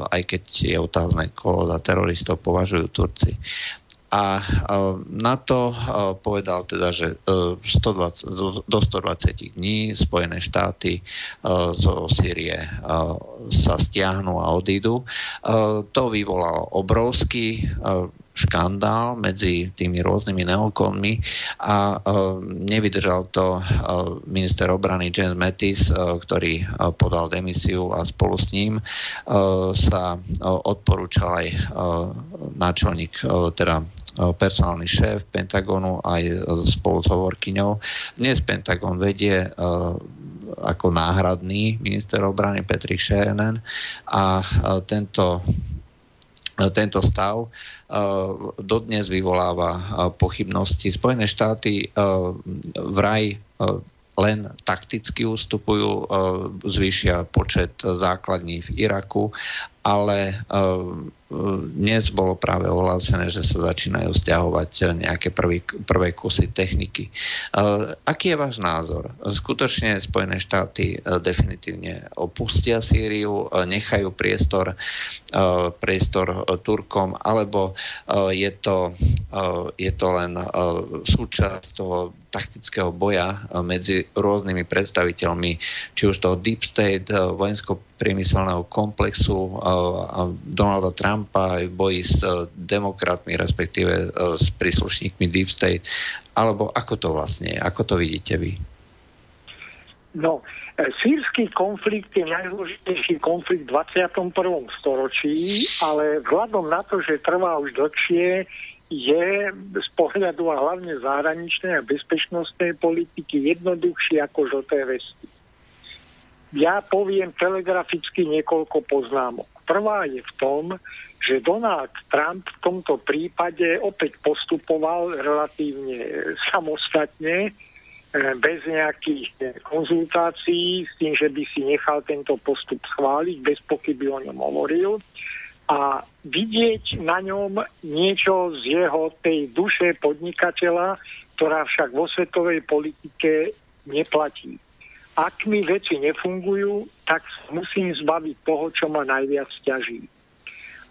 aj keď je otázne, koho za teroristov považujú Turci. A na to povedal teda, že 120, do 120 dní Spojené štáty zo Sýrie sa stiahnu a odídu. To vyvolalo obrovský škandál medzi tými rôznymi neokonmi a nevydržal to minister obrany James Mattis, ktorý podal demisiu a spolu s ním sa odporúčal aj náčelník, teda personálny šéf Pentagonu aj spolu s hovorkyňou. Dnes Pentagon vedie ako náhradný minister obrany Patrick Shanahan a tento tento stav dodnes vyvoláva pochybnosti. Spojené štáty vraj len takticky ústupujú, zvýšia počet základní v Iraku, ale dnes bolo práve ohlásené, že sa začínajú stiahovať nejaké prvý, prvé kusy techniky. Aký je váš názor? Skutočne Spojené štáty definitívne opustia Sýriu, nechajú priestor, priestor Turkom, alebo je to, je to len súčasť toho taktického boja medzi rôznymi predstaviteľmi, či už toho Deep State, vojensko-priemyselného komplexu Donalda Trumpa aj v boji s demokratmi, respektíve s príslušníkmi Deep State, alebo ako to vlastne ako to vidíte vy? No, sírsky konflikt je najzložitejší konflikt v 21. storočí, ale vzhľadom na to, že trvá už dlhšie, je z pohľadu a hlavne zahraničnej a bezpečnostnej politiky jednoduchší ako žlté vesty. Ja poviem telegraficky niekoľko poznámok. Prvá je v tom, že Donald Trump v tomto prípade opäť postupoval relatívne samostatne, eh, bez nejakých konzultácií, s tým, že by si nechal tento postup schváliť, bez pochyby o ňom hovoril a vidieť na ňom niečo z jeho tej duše podnikateľa, ktorá však vo svetovej politike neplatí. Ak mi veci nefungujú, tak musím zbaviť toho, čo ma najviac ťaží.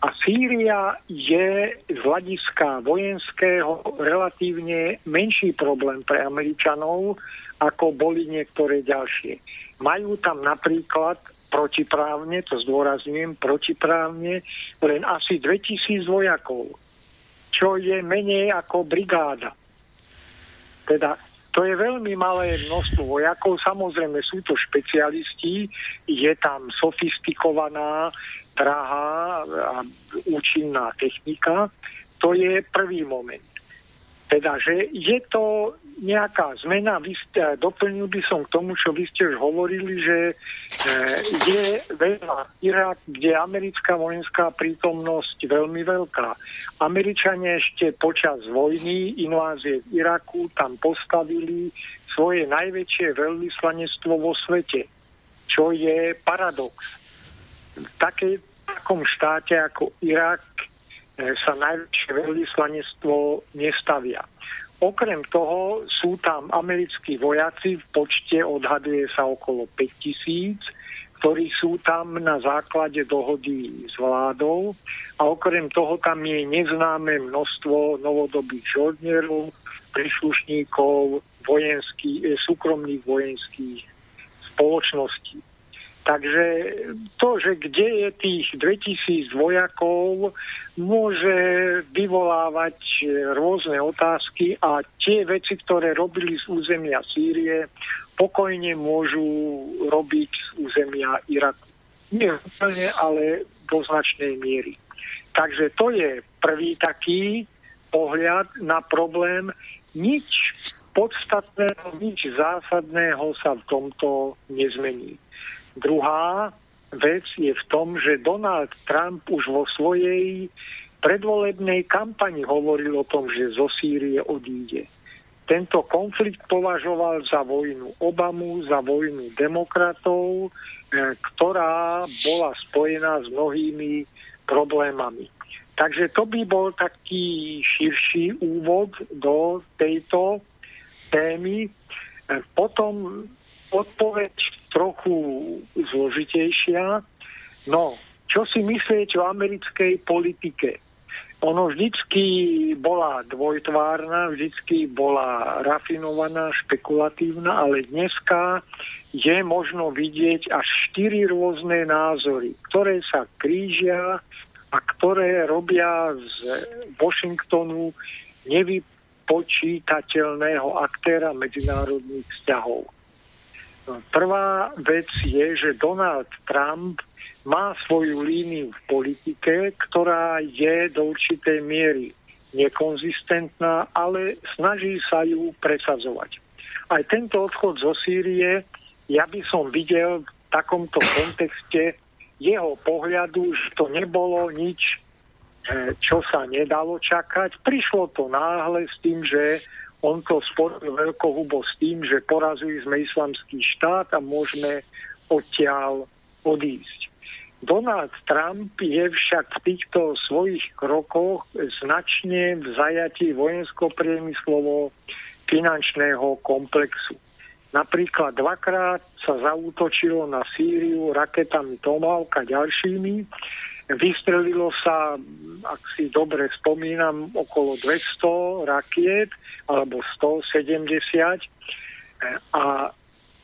A Sýria je z hľadiska vojenského relatívne menší problém pre Američanov, ako boli niektoré ďalšie. Majú tam napríklad protiprávne, to zdôrazňujem, protiprávne, len asi 2000 vojakov, čo je menej ako brigáda. Teda to je veľmi malé množstvo vojakov, samozrejme sú to špecialisti, je tam sofistikovaná, drahá a účinná technika. To je prvý moment. Teda, že je to nejaká zmena, vy ste, doplnil by som k tomu, čo vy ste už hovorili, že e, je veľa Irak, kde je americká vojenská prítomnosť veľmi veľká. Američania ešte počas vojny, invázie v Iraku, tam postavili svoje najväčšie veľvyslanectvo vo svete, čo je paradox. V takej, takom štáte ako Irak e, sa najväčšie veľvyslanectvo nestavia. Okrem toho sú tam americkí vojaci v počte, odhaduje sa okolo 5000, ktorí sú tam na základe dohody s vládou a okrem toho tam je neznáme množstvo novodobých žoldnierov, príslušníkov vojenských, eh, súkromných vojenských spoločností. Takže to, že kde je tých 2000 vojakov, môže vyvolávať rôzne otázky a tie veci, ktoré robili z územia Sýrie, pokojne môžu robiť z územia Iraku. Nie úplne, ale do značnej miery. Takže to je prvý taký pohľad na problém. Nič podstatného, nič zásadného sa v tomto nezmení. Druhá vec je v tom, že Donald Trump už vo svojej predvolebnej kampani hovoril o tom, že zo Sýrie odíde. Tento konflikt považoval za vojnu Obamu, za vojnu demokratov, e, ktorá bola spojená s mnohými problémami. Takže to by bol taký širší úvod do tejto témy. E, Potom odpoveď trochu zložitejšia. No, čo si myslieť o americkej politike? Ono vždycky bola dvojtvárna, vždycky bola rafinovaná, špekulatívna, ale dneska je možno vidieť až štyri rôzne názory, ktoré sa krížia a ktoré robia z Washingtonu nevypočítateľného aktéra medzinárodných vzťahov. Prvá vec je, že Donald Trump má svoju líniu v politike, ktorá je do určitej miery nekonzistentná, ale snaží sa ju presadzovať. Aj tento odchod zo Sýrie, ja by som videl v takomto kontexte jeho pohľadu, že to nebolo nič, e, čo sa nedalo čakať. Prišlo to náhle s tým, že on to spojil veľkohubo s tým, že porazili sme islamský štát a môžeme odtiaľ odísť. Donald Trump je však v týchto svojich krokoch značne v zajatí vojensko-priemyslovo finančného komplexu. Napríklad dvakrát sa zaútočilo na Sýriu raketami Tomahawk a ďalšími. Vystrelilo sa, ak si dobre spomínam, okolo 200 rakiet alebo 170 a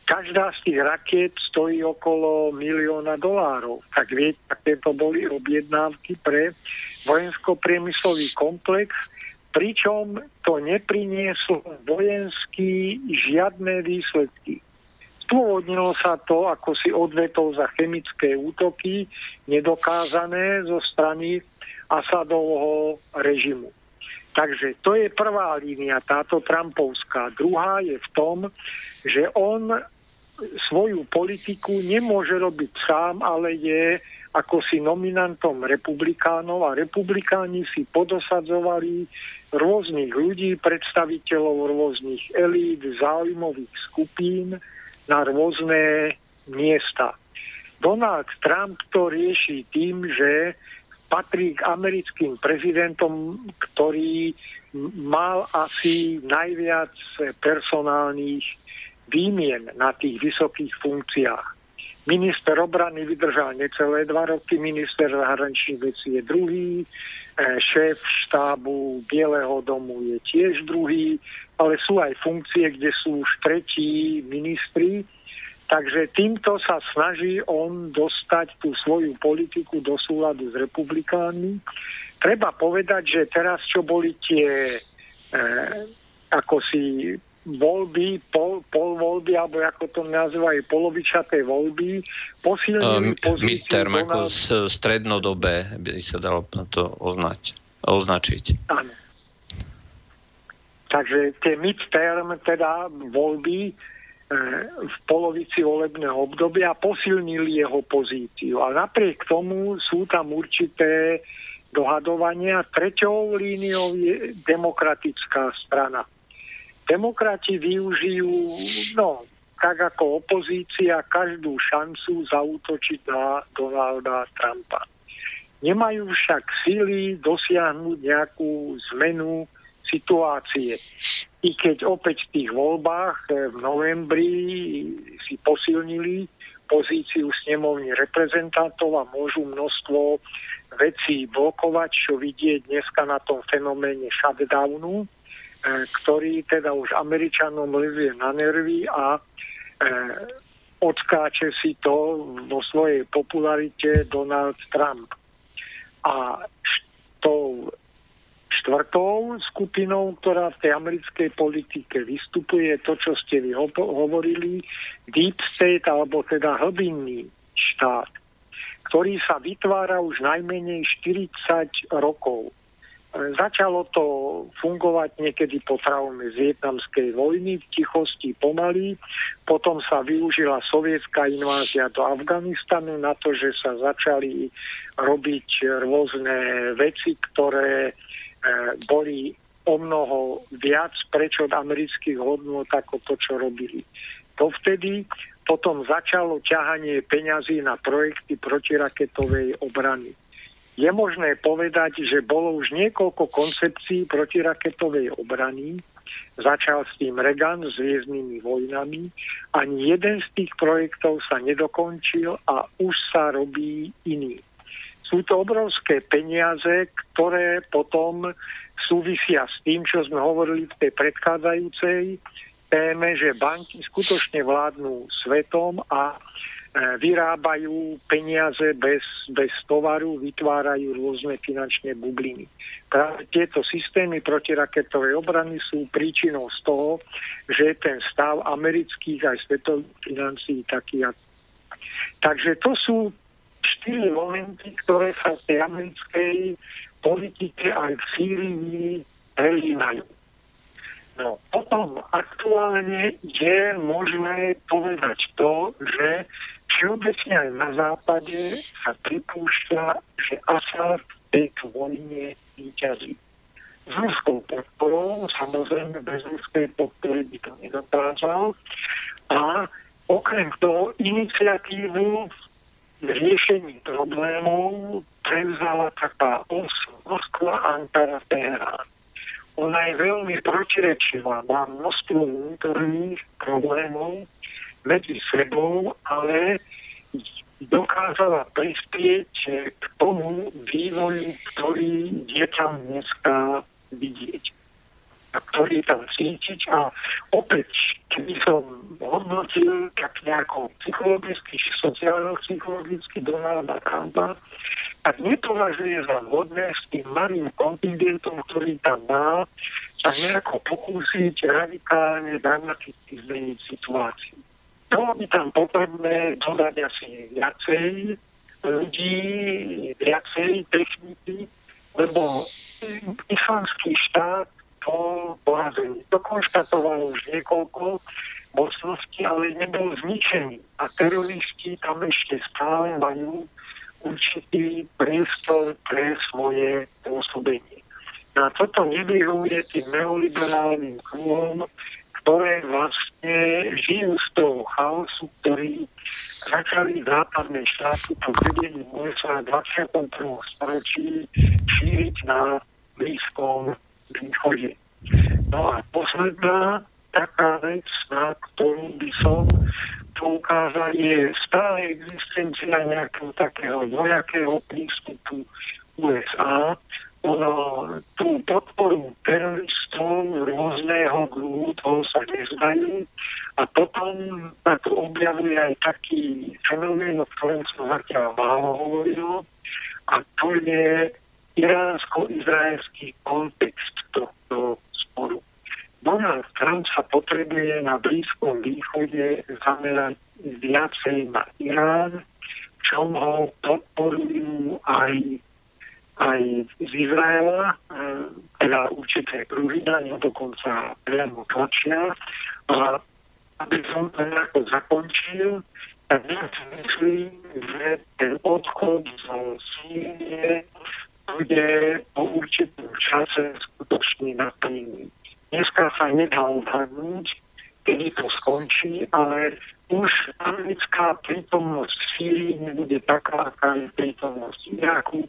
každá z tých rakiet stojí okolo milióna dolárov. Tak viete, aké to boli objednávky pre vojensko-priemyslový komplex, pričom to neprinieslo vojensky žiadne výsledky. Stôvodnilo sa to, ako si odvetol za chemické útoky, nedokázané zo strany Asadovho režimu. Takže to je prvá línia, táto Trumpovská. Druhá je v tom, že on svoju politiku nemôže robiť sám, ale je ako si nominantom republikánov a republikáni si podosadzovali rôznych ľudí, predstaviteľov rôznych elít, záujmových skupín na rôzne miesta. Donald Trump to rieši tým, že patrí k americkým prezidentom, ktorý mal asi najviac personálnych výmien na tých vysokých funkciách. Minister obrany vydržal necelé dva roky, minister zahraničných vecí je druhý, e, šéf štábu Bieleho domu je tiež druhý, ale sú aj funkcie, kde sú už tretí ministri. Takže týmto sa snaží on dostať tú svoju politiku do súladu s republikánmi. Treba povedať, že teraz, čo boli tie e, ako si voľby, pol, pol voľby, alebo ako to nazývajú, polovičaté voľby, posilnili um, pozíciu Midterm ako strednodobé by sa dalo to oznať, označiť. Áno. Takže tie midterm, teda voľby e, v polovici volebného obdobia posilnili jeho pozíciu. A napriek tomu sú tam určité dohadovania. Treťou líniou je demokratická strana Demokrati využijú, no, tak ako opozícia, každú šancu zautočiť na Donalda Trumpa. Nemajú však síly dosiahnuť nejakú zmenu situácie. I keď opäť v tých voľbách eh, v novembri si posilnili pozíciu snemovní reprezentantov a môžu množstvo vecí blokovať, čo vidieť dneska na tom fenoméne shutdownu, E, ktorý teda už Američanom lezie na nervy a e, odskáče si to vo svojej popularite Donald Trump. A tou štvrtou skupinou, ktorá v tej americkej politike vystupuje, to, čo ste vy hovorili, deep state, alebo teda hlbinný štát, ktorý sa vytvára už najmenej 40 rokov. Začalo to fungovať niekedy po traume z vietnamskej vojny, v tichosti pomaly. Potom sa využila sovietská invázia do Afganistanu na to, že sa začali robiť rôzne veci, ktoré e, boli o mnoho viac preč od amerických hodnot ako to, čo robili. vtedy potom začalo ťahanie peňazí na projekty protiraketovej obrany je možné povedať, že bolo už niekoľko koncepcií protiraketovej obrany, začal s tým Reagan s hviezdnymi vojnami, ani jeden z tých projektov sa nedokončil a už sa robí iný. Sú to obrovské peniaze, ktoré potom súvisia s tým, čo sme hovorili v tej predchádzajúcej téme, že banky skutočne vládnu svetom a E, vyrábajú peniaze bez, bez tovaru, vytvárajú rôzne finančné bubliny. Práve tieto systémy protiraketovej obrany sú príčinou z toho, že je ten stav amerických aj svetových financií taký. Takže to sú štyri momenty, ktoré sa v tej americkej politike aj v Sýrii prelínajú. No, potom aktuálne je možné povedať to, že všeobecne aj na západe sa pripúšťa, že Assad tejto vojne výťazí. S ruskou podporou, samozrejme bez ruskej podpory by to nedokázal. A okrem toho iniciatívu riešení problémov prevzala taká os Moskva, Ankara, Teherán. Ona je veľmi protirečivá, má množstvo vnútorných problémov, medzi sebou, ale dokázala prispieť k tomu vývoju, ktorý je tam dneska vidieť ktorý tam cítiť a opäť, keby som hodnotil tak nejako psychologicky či sociálno-psychologicky Donalda Trumpa, tak nepovažuje za vhodné s tým malým kontingentom, ktorý tam má, sa nejako pokúsiť radikálne dramaticky zmeniť situáciu. Bolo by tam potrebné dodať asi viacej ľudí, viacej techniky, lebo islamský štát po porazení to konštatovalo už niekoľko mocností, ale nebol zničený. A teroristi tam ešte stále majú určitý priestor pre svoje pôsobenie. No a toto nevyhovuje tým neoliberálnym kruhom, ktoré vlastne žijú z toho chaosu, ktorý začali západné štáty po vedení USA v 21. storočí šíriť na Blízkom východe. No a posledná taká vec, na ktorú by som poukázal, je stále existencia nejakého takého dvojakého prístupu USA, ono, tú podporu teroristov rôzneho druhu, toho sa nezdajú. A potom sa tu objavuje aj taký fenomén, o ktorom som zatiaľ málo hovoril, a to je iránsko-izraelský kontext tohto sporu. Donald Trump sa potrebuje na Blízkom východe zamerať viacej na Irán, čom ho podporujú aj aj z Izraela, e, teda určité kruhy na dokonca priamo tlačia. A aby som to nejako zakončil, tak ja si myslím, že ten odchod zo Sýrie bude po určitom čase skutočne naplnený. Dneska sa nedá odhadnúť, kedy to skončí, ale už americká prítomnosť v Sýrii nebude taká, aká je prítomnosť v Iraku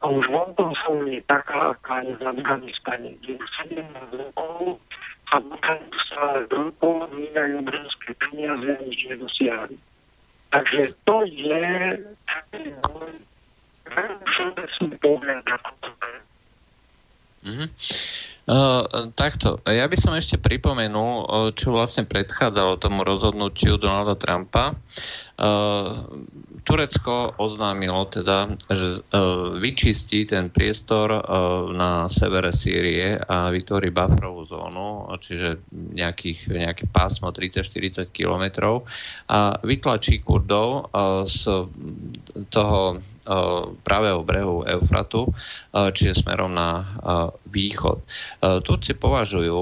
a už vonkom sa nie taká, aká je v Afganistane, kde už 17 rokov a budajú stále veľkou, míňajú obrovské peniaze nič nedosiahli. Takže to je Mm-hmm. Uh, takto, ja by som ešte pripomenul, uh, čo vlastne predchádzalo tomu rozhodnutiu Donalda Trumpa. Uh, Turecko oznámilo teda, že uh, vyčistí ten priestor uh, na severe Sýrie a vytvorí bufferovú zónu, čiže nejakých, nejaké pásmo 30-40 kilometrov a vytlačí Kurdov uh, z toho pravého brehu Eufratu, čiže smerom na východ. Turci považujú,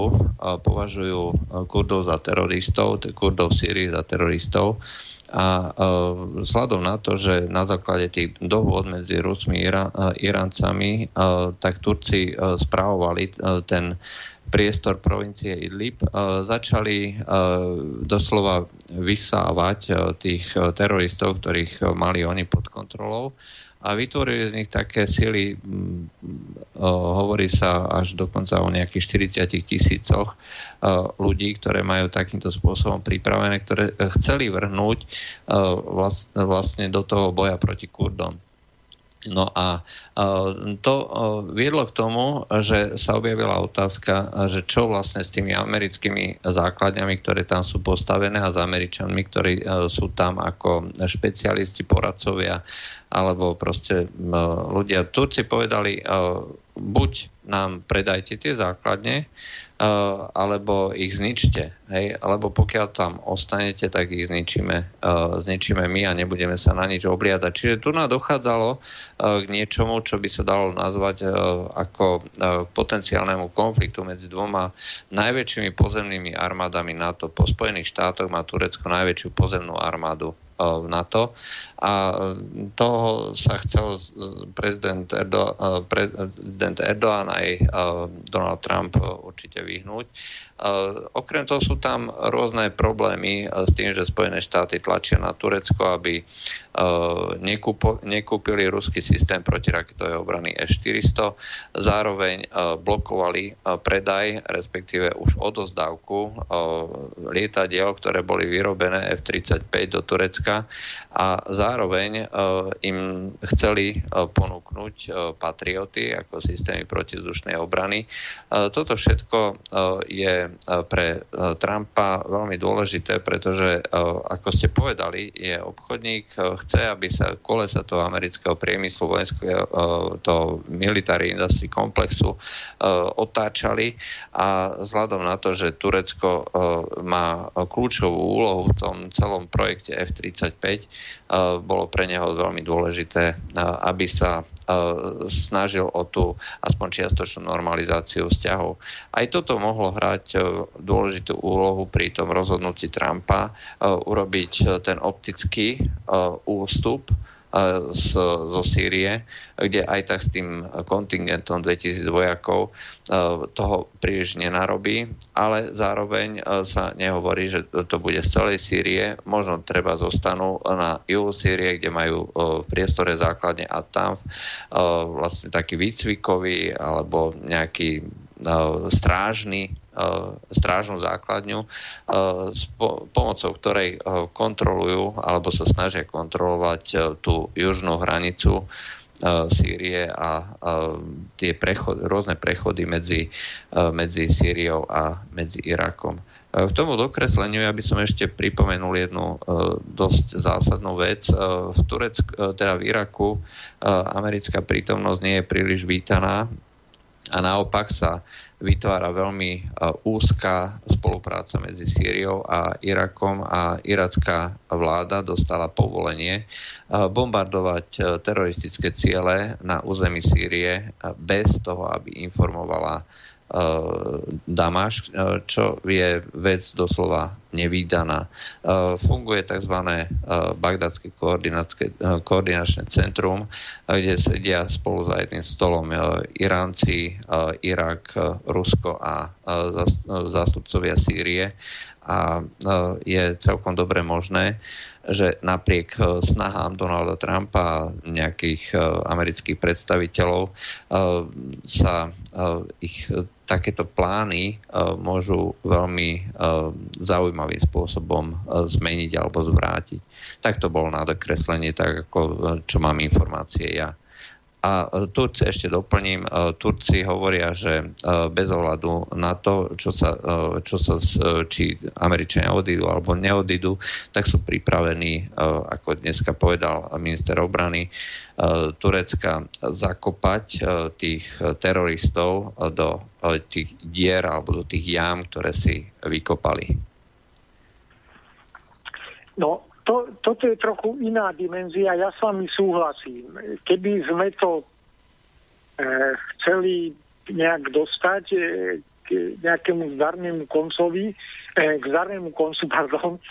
považujú Kurdov za teroristov, Kurdov v Syrii za teroristov a vzhľadom na to, že na základe tých dohôd medzi Rusmi a Iráncami, tak Turci správovali ten priestor provincie Idlib, začali doslova vysávať tých teroristov, ktorých mali oni pod kontrolou a vytvorili z nich také sily, hovorí sa až dokonca o nejakých 40 tisícoch ľudí, ktoré majú takýmto spôsobom pripravené, ktoré chceli vrhnúť vlastne do toho boja proti Kurdom. No a to viedlo k tomu, že sa objavila otázka, že čo vlastne s tými americkými základňami, ktoré tam sú postavené a s Američanmi, ktorí sú tam ako špecialisti, poradcovia alebo proste ľudia. Turci povedali, buď nám predajte tie základne, Alebo ich zničte. Hej? Alebo pokiaľ tam ostanete, tak ich zničíme, uh, zničíme my a nebudeme sa na nič obliadať. Čiže tu nám dochádzalo uh, k niečomu, čo by sa dalo nazvať ako potenciálnemu konfliktu medzi dvoma najväčšími pozemnými armádami NATO. Po Spojených štátoch má Turecko najväčšiu pozemnú armádu v NATO a toho sa chcel prezident, Erdo, prezident Erdoğan aj Donald Trump určite vyhnúť. Okrem toho sú tam rôzne problémy s tým, že Spojené štáty tlačia na Turecko, aby nekúpo, nekúpili ruský systém protiraketovej obrany S-400. Zároveň blokovali predaj, respektíve už odozdávku lietadiel, ktoré boli vyrobené F-35 do Turecka a zároveň im chceli ponúknuť patrioty ako systémy protizdušnej obrany. Toto všetko je pre Trumpa veľmi dôležité, pretože ako ste povedali, je obchodník, chce, aby sa kolesa toho amerického priemyslu, vojenského, e, toho military industry komplexu e, otáčali. A vzhľadom na to, že Turecko e, má kľúčovú úlohu v tom celom projekte F-35, bolo pre neho veľmi dôležité, aby sa snažil o tú aspoň čiastočnú normalizáciu vzťahov. Aj toto mohlo hrať dôležitú úlohu pri tom rozhodnutí Trumpa urobiť ten optický ústup z, zo Sýrie, kde aj tak s tým kontingentom 2000 vojakov toho príliš nenarobí, ale zároveň sa nehovorí, že to bude z celej Sýrie. Možno treba zostanú na juhu Sýrie, kde majú v priestore základne a tam vlastne taký výcvikový alebo nejaký strážny E, strážnu základňu, e, s pomocou ktorej e, kontrolujú alebo sa snažia kontrolovať tú južnú hranicu Sýrie a tie prechod, rôzne prechody medzi, medzi Sýriou a medzi Irakom. K tomu dokresleniu ja by som ešte pripomenul jednu dosť zásadnú vec. V Turecku, teda v Iraku americká prítomnosť nie je príliš vítaná a naopak sa vytvára veľmi e, úzká spolupráca medzi Sýriou a Irakom a iracká vláda dostala povolenie e, bombardovať e, teroristické ciele na území Sýrie bez toho, aby informovala Damašk, e, čo je vec doslova nevýdaná. E, funguje tzv. Bagdadské koordinačné centrum, kde sedia spolu za jedným stolom Iránci, Irak, Rusko a zástupcovia Sýrie a je celkom dobre možné, že napriek snahám Donalda Trumpa a nejakých amerických predstaviteľov sa ich takéto plány môžu veľmi zaujímavým spôsobom zmeniť alebo zvrátiť. Tak to bolo na dokreslenie, tak ako čo mám informácie ja. A Turci, ešte doplním, Turci hovoria, že bez ohľadu na to, čo sa, čo sa či Američania odídu alebo neodídu, tak sú pripravení, ako dneska povedal minister obrany, Turecka zakopať tých teroristov do tých dier alebo do tých jám, ktoré si vykopali. No, to, toto je trochu iná dimenzia. Ja s vami súhlasím. Keby sme to e, chceli nejak dostať e, k nejakému zdarnému koncovi, e, k zdarnému koncu, pardon,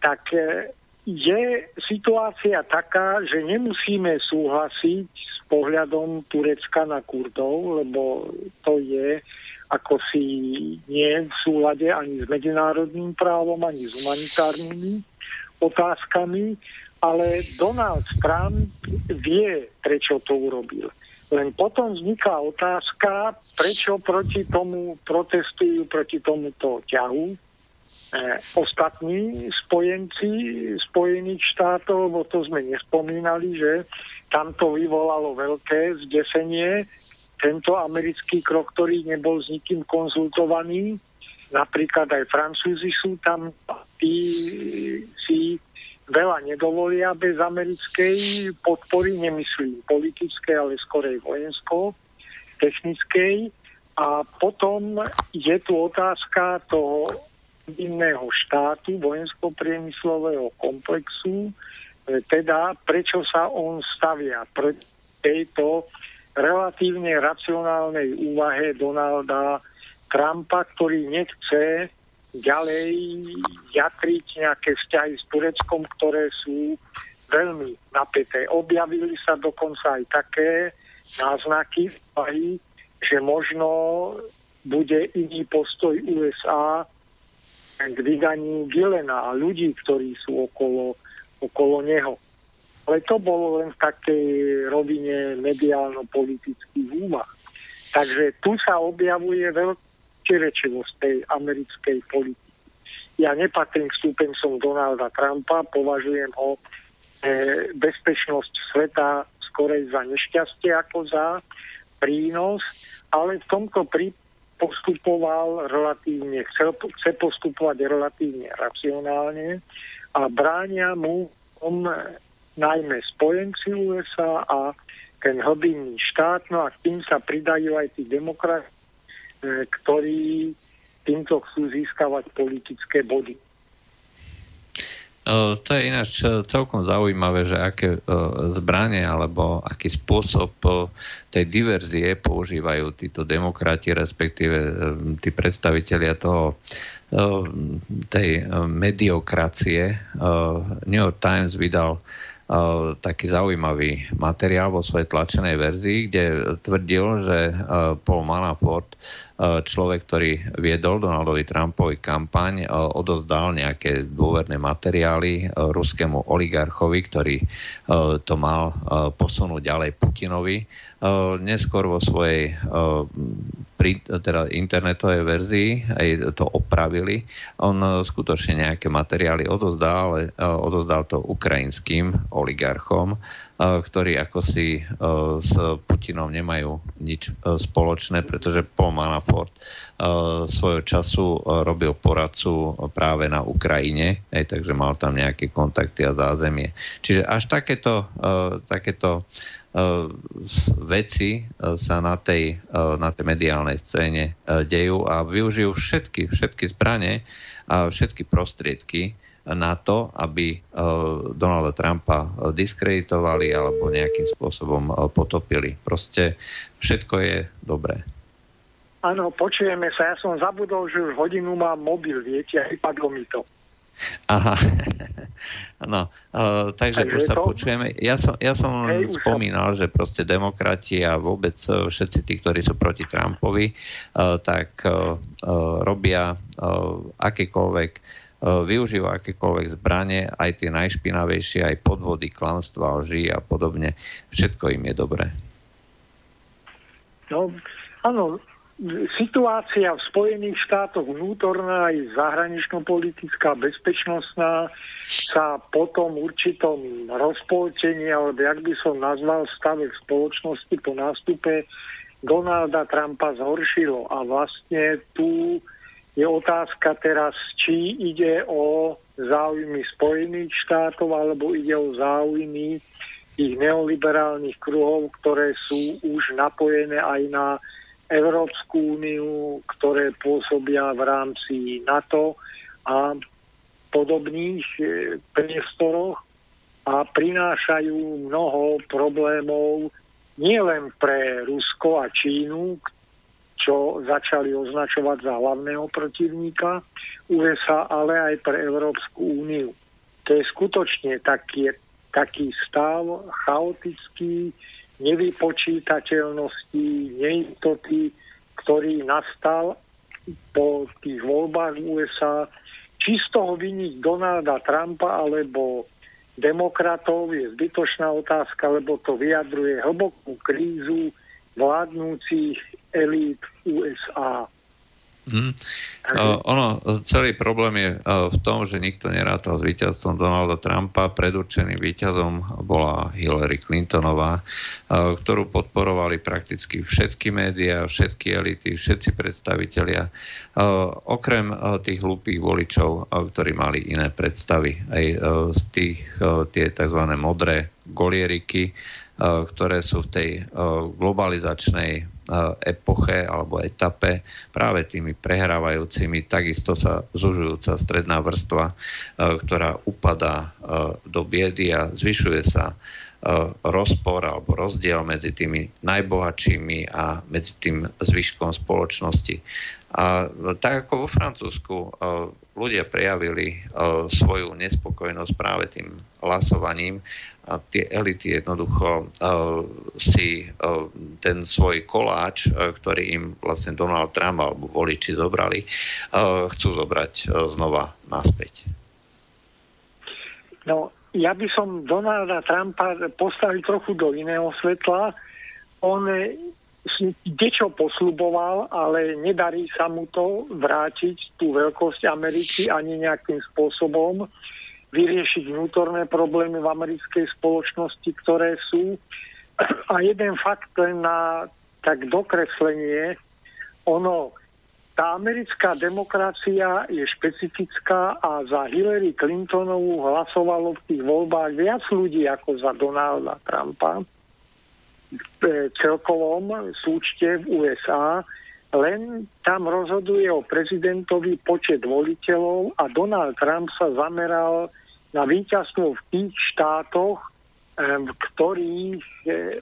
tak e, je situácia taká, že nemusíme súhlasiť s pohľadom Turecka na Kurdov, lebo to je ako si nie v súlade ani s medzinárodným právom, ani s humanitárnymi otázkami ale Donald Trump vie, prečo to urobil. Len potom vzniká otázka, prečo proti tomu protestujú, proti tomuto ťahu e, ostatní spojenci Spojených štátov, lebo to sme nespomínali, že tam to vyvolalo veľké zdesenie, tento americký krok, ktorý nebol s nikým konzultovaný. Napríklad aj Francúzi sú tam, tí si veľa nedovolia bez americkej podpory, nemyslím politickej, ale skorej vojensko, technickej. A potom je tu otázka toho iného štátu, vojensko-priemyslového komplexu, teda prečo sa on stavia pre tejto relatívne racionálnej úvahe Donalda Trumpa, ktorý nechce ďalej jatriť nejaké vzťahy s Tureckom, ktoré sú veľmi napäté. Objavili sa dokonca aj také náznaky, že možno bude iný postoj USA k vydaniu Gilena a ľudí, ktorí sú okolo, okolo neho. Ale to bolo len v takej rovine mediálno-politických úvah. Takže tu sa objavuje veľká protirečivosť tej americkej politiky. Ja nepatrím k stúpencom Donalda Trumpa, považujem ho e, bezpečnosť sveta skorej za nešťastie ako za prínos, ale v tomto prí postupoval relatívne, chcel, chce postupovať relatívne racionálne a bránia mu on, najmä spojenci USA a ten hlbinný štát, no a k tým sa pridajú aj tí demokrati, E, ktorí týmto chcú získavať politické body. To je ináč e, celkom zaujímavé, že aké e, zbranie alebo aký spôsob tej diverzie používajú títo demokrati, respektíve tí predstavitelia toho tej mediokracie. New York Times vydal taký zaujímavý materiál vo svojej tlačenej verzii, kde tvrdil, že Paul Manafort E, človek, ktorý viedol Donaldovi Trumpovi kampaň, odozdal nejaké dôverné materiály ruskému oligarchovi, ktorý to mal posunúť ďalej Putinovi. Neskôr vo svojej teda internetovej verzii aj to opravili. On skutočne nejaké materiály odozdal, ale odozdal to ukrajinským oligarchom ktorí ako si s Putinom nemajú nič spoločné, pretože Paul Manafort svojho času robil poradcu práve na Ukrajine, aj, takže mal tam nejaké kontakty a zázemie. Čiže až takéto, takéto veci sa na tej, na tej mediálnej scéne dejú a využijú všetky, všetky zbranie a všetky prostriedky, na to, aby Donalda Trumpa diskreditovali alebo nejakým spôsobom potopili. Proste všetko je dobré. Áno, počujeme sa. Ja som zabudol, že už hodinu mám mobil, viete, a vypadlo mi to. Aha, no, uh, takže, takže už sa to... počujeme. Ja som, ja som Hej, spomínal, som... že proste demokrati a vôbec všetci tí, ktorí sú proti Trumpovi, uh, tak uh, robia uh, akékoľvek využíva akékoľvek zbranie, aj tie najšpinavejšie, aj podvody, klamstva, lži a podobne. Všetko im je dobré. No, áno, situácia v Spojených štátoch vnútorná aj zahranično-politická, bezpečnostná sa po tom určitom rozpoltení, alebo jak by som nazval stave spoločnosti po nástupe Donalda Trumpa zhoršilo. A vlastne tu je otázka teraz, či ide o záujmy Spojených štátov alebo ide o záujmy tých neoliberálnych kruhov, ktoré sú už napojené aj na Európsku úniu, ktoré pôsobia v rámci NATO a podobných e, priestoroch a prinášajú mnoho problémov nielen pre Rusko a Čínu, čo začali označovať za hlavného protivníka USA, ale aj pre Európsku úniu. To je skutočne taký, taký stav chaotický, nevypočítateľnosti, neistoty, ktorý nastal po tých voľbách USA. Či z toho vyniť Donalda Trumpa alebo demokratov je zbytočná otázka, lebo to vyjadruje hlbokú krízu vládnúcich elít USA. Hmm. Uh, ono, celý problém je uh, v tom, že nikto nerátal s víťazstvom Donalda Trumpa. Predurčeným víťazom bola Hillary Clintonová, uh, ktorú podporovali prakticky všetky médiá, všetky elity, všetci predstavitelia, okrem tých hlupých voličov, ktorí mali iné predstavy. Aj z tých tie tzv. modré golieriky, ktoré sú v tej globalizačnej epoche alebo etape práve tými prehrávajúcimi, takisto sa zužujúca stredná vrstva, ktorá upadá do biedy a zvyšuje sa rozpor alebo rozdiel medzi tými najbohatšími a medzi tým zvyškom spoločnosti. A tak ako vo Francúzsku ľudia prejavili svoju nespokojnosť práve tým hlasovaním tie elity jednoducho uh, si uh, ten svoj koláč, uh, ktorý im vlastne Donald Trump alebo voliči zobrali, uh, chcú zobrať uh, znova naspäť. No, ja by som Donalda Trumpa postavil trochu do iného svetla. On niečo posluboval, ale nedarí sa mu to vrátiť tú veľkosť Ameriky ani nejakým spôsobom vyriešiť vnútorné problémy v americkej spoločnosti, ktoré sú. A jeden fakt len na tak dokreslenie, ono, tá americká demokracia je špecifická a za Hillary Clintonovú hlasovalo v tých voľbách viac ľudí ako za Donalda Trumpa. V celkovom súčte v USA len tam rozhoduje o prezidentovi počet voliteľov a Donald Trump sa zameral na víťazstvo v tých štátoch, v ktorých e,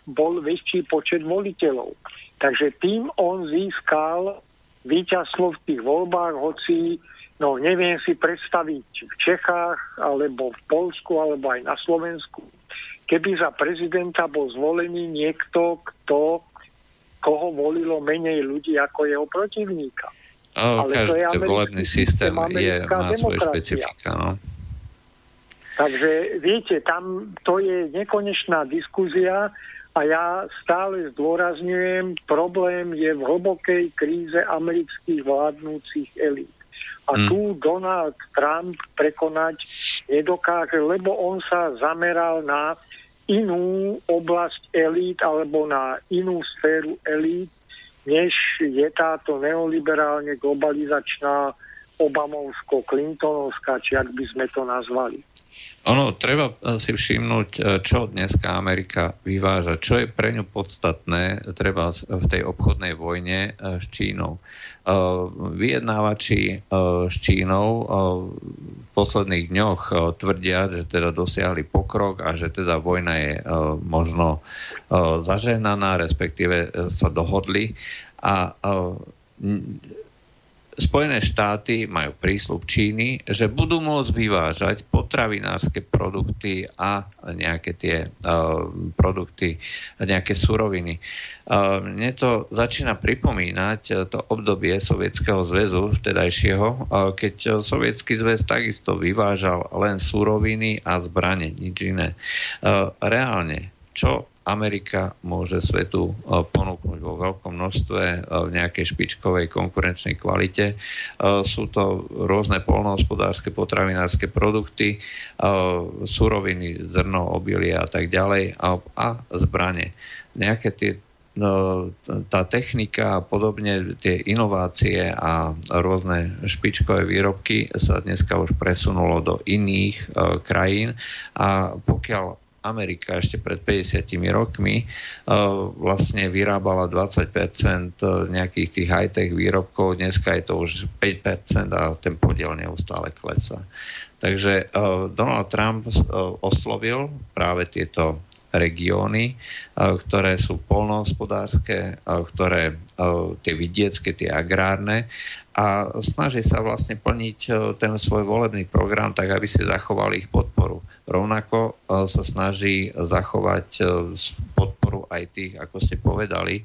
bol väčší počet voliteľov. Takže tým on získal víťazstvo v tých voľbách, hoci no neviem si predstaviť v Čechách, alebo v Polsku, alebo aj na Slovensku, keby za prezidenta bol zvolený niekto, kto koho volilo menej ľudí ako jeho protivníka. O, Ale každý to je volebný systém je, má svoje špecifika. No. Takže viete, tam to je nekonečná diskuzia a ja stále zdôrazňujem, problém je v hlbokej kríze amerických vládnúcich elít. A hmm. tu Donald Trump prekonať nedokáže, lebo on sa zameral na inú oblasť elít alebo na inú sféru elít, než je táto neoliberálne globalizačná Obamovsko-Clintonovská, či ak by sme to nazvali. Ono, treba si všimnúť, e, čo dneska Amerika vyváža, čo je pre ňu podstatné, treba v tej obchodnej vojne e, s Čínou. E, vyjednávači s Čínou v posledných dňoch tvrdia, že teda dosiahli pokrok a že teda vojna je možno zaženaná, respektíve sa dohodli. A Spojené štáty majú prísľub Číny, že budú môcť vyvážať potravinárske produkty a nejaké tie uh, produkty, nejaké suroviny. Uh, mne to začína pripomínať uh, to obdobie Sovietskeho zväzu vtedajšieho, uh, keď Sovietský zväz takisto vyvážal len suroviny a zbranie, nič iné. Uh, reálne, čo Amerika môže svetu e, ponúknuť vo veľkom množstve e, v nejakej špičkovej konkurenčnej kvalite. E, sú to rôzne polnohospodárske, potravinárske produkty, suroviny, zrno, obilie a tak ďalej a zbranie. Nejaké tie no, tá technika a podobne, tie inovácie a rôzne špičkové výrobky sa dneska už presunulo do iných e, krajín a pokiaľ Amerika ešte pred 50 rokmi uh, vlastne vyrábala 20% e, nejakých tých high-tech výrobkov, dneska je to už 5% a ten podiel neustále klesá. Takže uh, Donald Trump oslovil práve tieto regióny, ktoré sú polnohospodárske, ktoré tie vidiecké, tie agrárne a snaží sa vlastne plniť ten svoj volebný program tak, aby si zachovali ich podporu. Rovnako e, sa snaží zachovať e, podporu aj tých, ako ste povedali, e,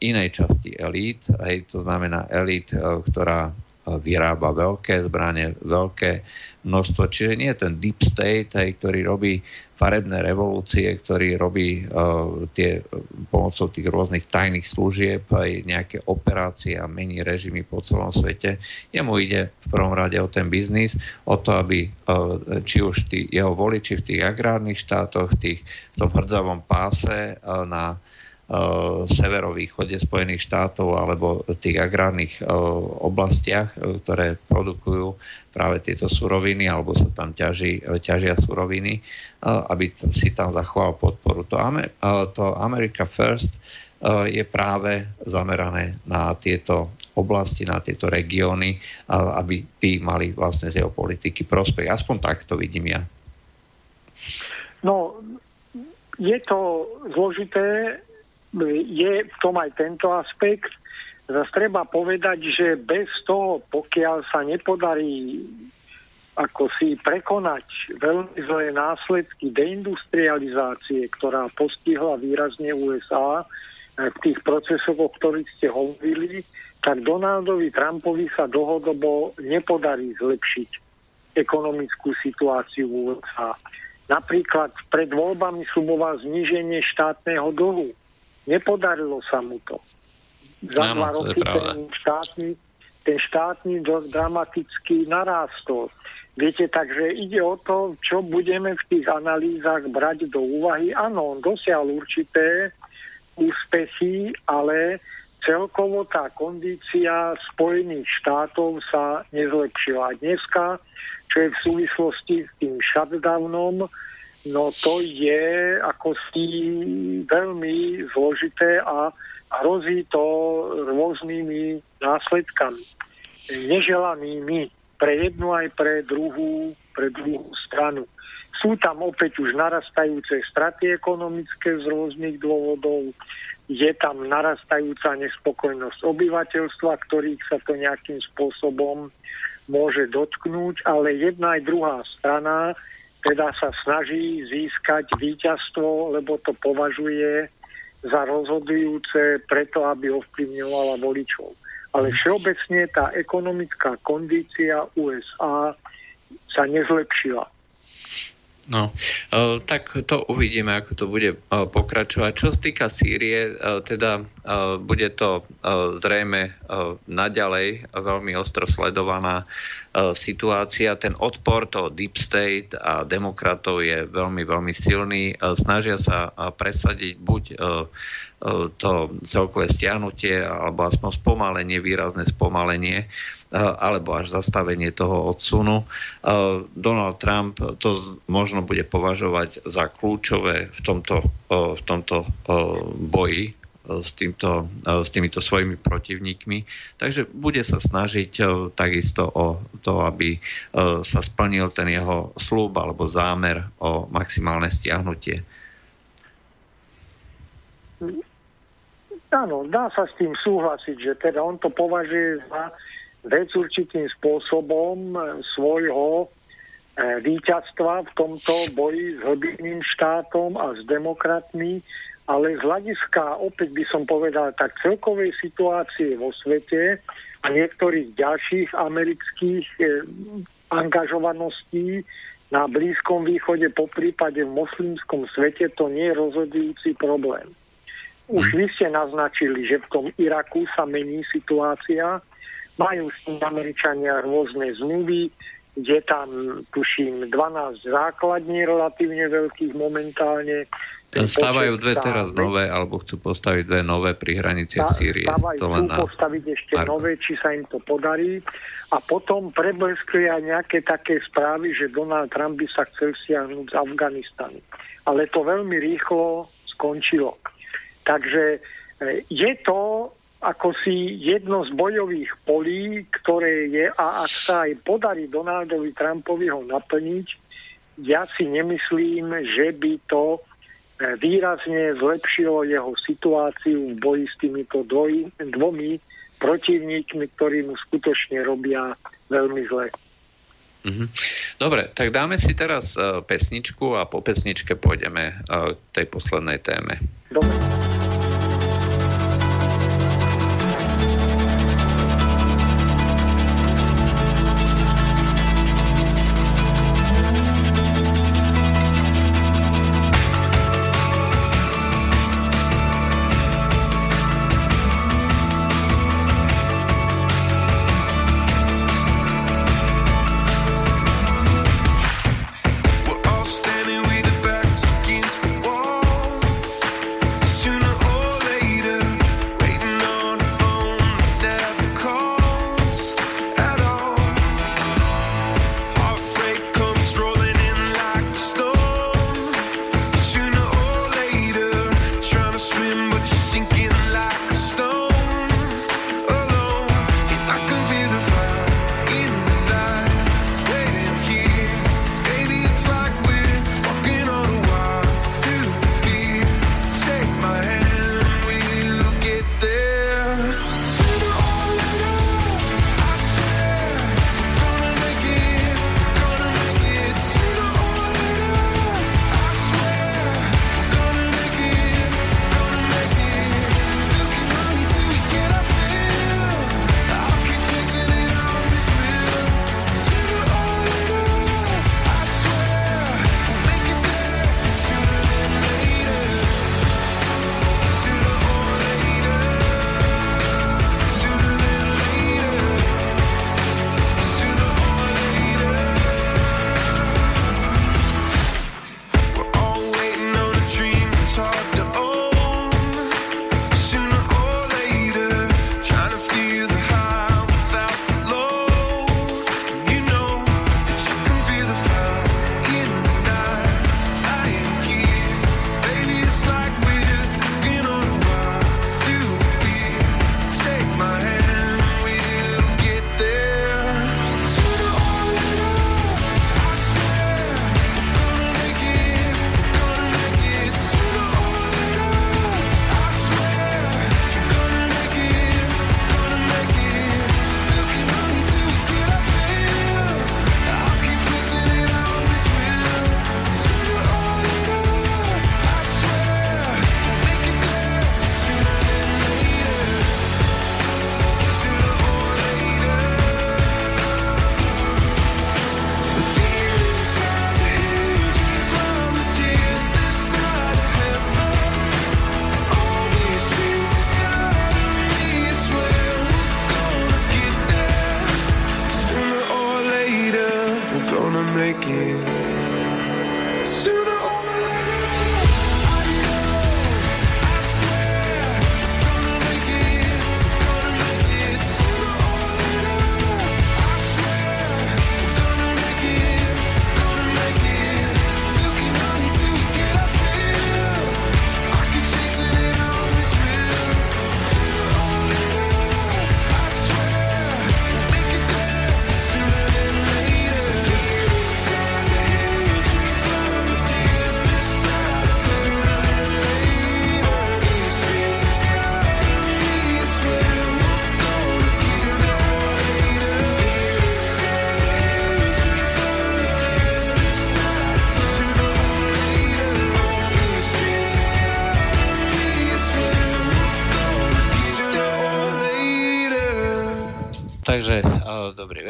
inej časti elít, aj to znamená elít, ktorá vyrába veľké zbranie, veľké množstvo. Čiže nie je ten deep state, aj, ktorý robí farebné revolúcie, ktorý robí uh, tie, pomocou tých rôznych tajných služieb aj nejaké operácie a mení režimy po celom svete. Jemu ide v prvom rade o ten biznis, o to, aby uh, či už tí, jeho voliči v tých agrárnych štátoch, v, tých, v tom hrdzavom páse na severovýchode Spojených štátov alebo tých agrárnych oblastiach, ktoré produkujú práve tieto suroviny alebo sa tam ťaží, ťažia suroviny, aby si tam zachoval podporu. To, to America First je práve zamerané na tieto oblasti, na tieto regióny, aby tí mali vlastne z jeho politiky prospech. Aspoň tak to vidím ja. No, je to zložité, je v tom aj tento aspekt. Zase treba povedať, že bez toho, pokiaľ sa nepodarí ako si prekonať veľmi zlé následky deindustrializácie, ktorá postihla výrazne USA v tých procesoch, o ktorých ste hovorili, tak Donaldovi Trumpovi sa dlhodobo nepodarí zlepšiť ekonomickú situáciu v USA. Napríklad pred voľbami sluboval zníženie štátneho dlhu Nepodarilo sa mu to. Za Áno, dva roky ten štátny, ten štátny dramaticky narástol. Viete, takže ide o to, čo budeme v tých analýzach brať do úvahy. Áno, on dosiahol určité úspechy, ale celkovo tá kondícia Spojených štátov sa nezlepšila. Dneska, čo je v súvislosti s tým shutdownom, no to je ako si veľmi zložité a hrozí to rôznymi následkami. Neželanými pre jednu aj pre druhú, pre druhú stranu. Sú tam opäť už narastajúce straty ekonomické z rôznych dôvodov, je tam narastajúca nespokojnosť obyvateľstva, ktorých sa to nejakým spôsobom môže dotknúť, ale jedna aj druhá strana teda sa snaží získať víťazstvo, lebo to považuje za rozhodujúce preto, aby ovplyvňovala voličov. Ale všeobecne tá ekonomická kondícia USA sa nezlepšila. No, tak to uvidíme, ako to bude pokračovať. Čo sa týka Sýrie, teda bude to zrejme naďalej veľmi ostro sledovaná situácia. Ten odpor toho Deep State a demokratov je veľmi, veľmi silný. Snažia sa presadiť buď to celkové stiahnutie alebo aspoň spomalenie, výrazné spomalenie alebo až zastavenie toho odsunu. Donald Trump to možno bude považovať za kľúčové v tomto, v tomto boji s, týmto, s týmito svojimi protivníkmi. Takže bude sa snažiť takisto o to, aby sa splnil ten jeho slúb alebo zámer o maximálne stiahnutie. Áno, dá sa s tým súhlasiť, že teda on to považuje za vec určitým spôsobom svojho e, víťazstva v tomto boji s hlbiným štátom a s demokratmi, ale z hľadiska, opäť by som povedal, tak celkovej situácie vo svete a niektorých ďalších amerických e, angažovaností na Blízkom východe, po prípade v moslimskom svete, to nie je rozhodujúci problém. Už vy ste naznačili, že v tom Iraku sa mení situácia, majú s tým Američania rôzne zmluvy, je tam, tuším, 12 základní relatívne veľkých momentálne. Stávajú dve teraz nové, alebo chcú postaviť dve nové pri hranici v Sýrii. Stávajú, chcú na... postaviť ešte Marko. nové, či sa im to podarí. A potom prebleskli aj nejaké také správy, že Donald Trump by sa chcel stiahnuť z Afganistanu. Ale to veľmi rýchlo skončilo. Takže e, je to ako si jedno z bojových polí, ktoré je a ak sa aj podarí Donaldovi Trumpovi ho naplniť, ja si nemyslím, že by to e, výrazne zlepšilo jeho situáciu v boji s týmito dvoj, dvomi protivníkmi, ktorí mu skutočne robia veľmi zle. Mm-hmm. Dobre, tak dáme si teraz uh, pesničku a po pesničke pôjdeme uh, k tej poslednej téme. Dobre.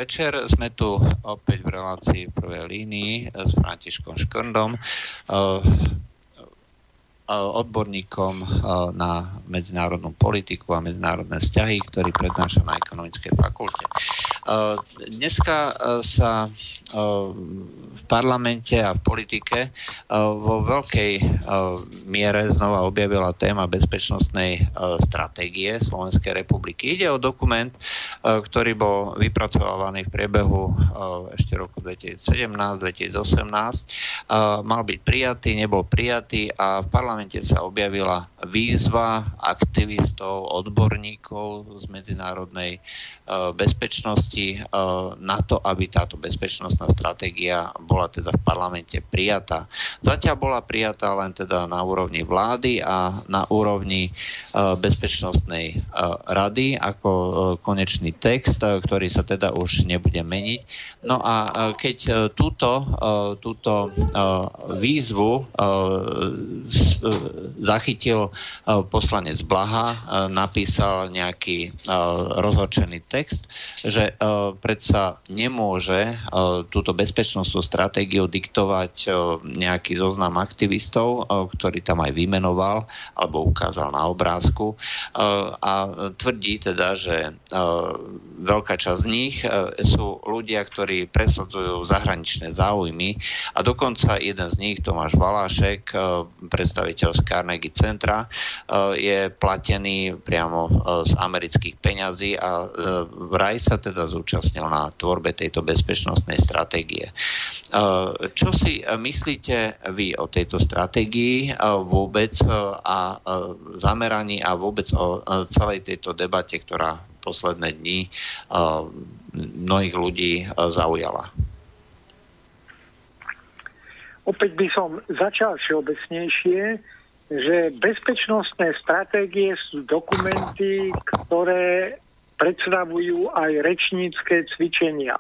Večer. Sme tu opäť v relácii prvej línii s Františkom Škrndom, uh, odborníkom na medzinárodnú politiku a medzinárodné vzťahy, ktorý prednáša na ekonomickej fakulte. Dneska sa v parlamente a v politike vo veľkej miere znova objavila téma bezpečnostnej stratégie Slovenskej republiky. Ide o dokument, ktorý bol vypracovaný v priebehu ešte roku 2017-2018. Mal byť prijatý, nebol prijatý a v parlamente sa objavila výzva aktivistov, odborníkov z medzinárodnej bezpečnosti na to, aby táto bezpečnostná stratégia bola teda v parlamente prijatá. Zatiaľ bola prijatá len teda na úrovni vlády a na úrovni bezpečnostnej rady ako konečný text, ktorý sa teda už nebude meniť. No a keď túto, túto výzvu zachytil poslanec Blaha, napísal nejaký rozhorčený text, že predsa nemôže túto bezpečnostnú stratégiu diktovať nejaký zoznam aktivistov, ktorý tam aj vymenoval alebo ukázal na obrázku. A tvrdí teda, že veľká časť z nich sú ľudia, ktorí presadzujú zahraničné záujmy a dokonca jeden z nich, Tomáš Valášek, predstaviteľ z Carnegie Centra, je platený priamo z amerických peňazí a vraj sa teda zúčastnil na tvorbe tejto bezpečnostnej stratégie. Čo si myslíte vy o tejto stratégii vôbec a zameraní a vôbec o celej tejto debate, ktorá posledné dni mnohých ľudí zaujala? Opäť by som začal všeobecnejšie, že bezpečnostné stratégie sú dokumenty, ktoré predstavujú aj rečnícke cvičenia.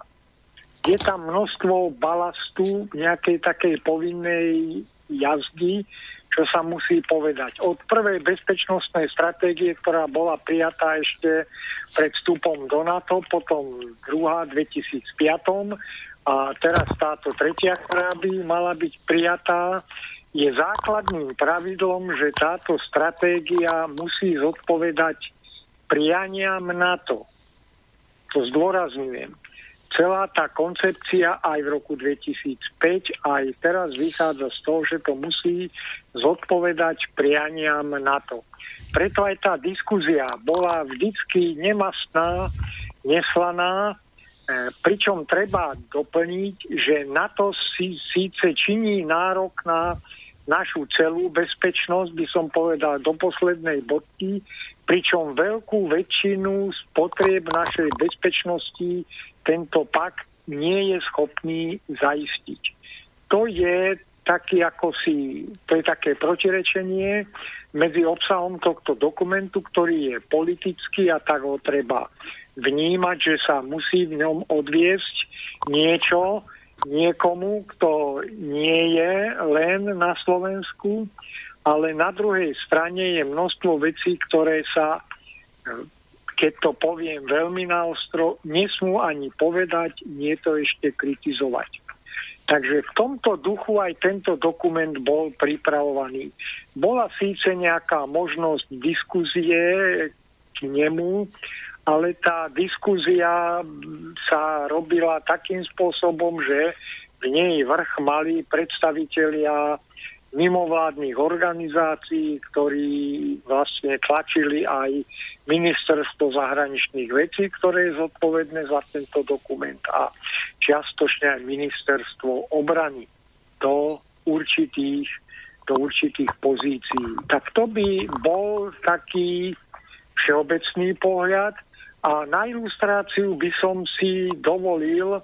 Je tam množstvo balastu nejakej takej povinnej jazdy, čo sa musí povedať. Od prvej bezpečnostnej stratégie, ktorá bola prijatá ešte pred vstupom do NATO, potom druhá v 2005 a teraz táto tretia, ktorá by mala byť prijatá, je základným pravidlom, že táto stratégia musí zodpovedať prianiam NATO. To zdôrazňujem. Celá tá koncepcia aj v roku 2005, aj teraz vychádza z toho, že to musí zodpovedať prianiam NATO. Preto aj tá diskuzia bola vždycky nemastná, neslaná, E, pričom treba doplniť, že NATO si síce činí nárok na našu celú bezpečnosť, by som povedal, do poslednej bodky, pričom veľkú väčšinu spotrieb našej bezpečnosti tento pakt nie je schopný zaistiť. To je taký ako si, to je také protirečenie medzi obsahom tohto dokumentu, ktorý je politický a tak ho treba vnímať, že sa musí v ňom odviesť niečo niekomu, kto nie je len na Slovensku, ale na druhej strane je množstvo vecí, ktoré sa, keď to poviem veľmi naostro, nesmú ani povedať, nie to ešte kritizovať. Takže v tomto duchu aj tento dokument bol pripravovaný. Bola síce nejaká možnosť diskuzie k nemu, ale tá diskúzia sa robila takým spôsobom, že v nej vrch mali predstavitelia mimovládnych organizácií, ktorí vlastne tlačili aj ministerstvo zahraničných vecí, ktoré je zodpovedné za tento dokument a čiastočne aj ministerstvo obrany do určitých, do určitých pozícií. Tak to by bol taký všeobecný pohľad. A na ilustráciu by som si dovolil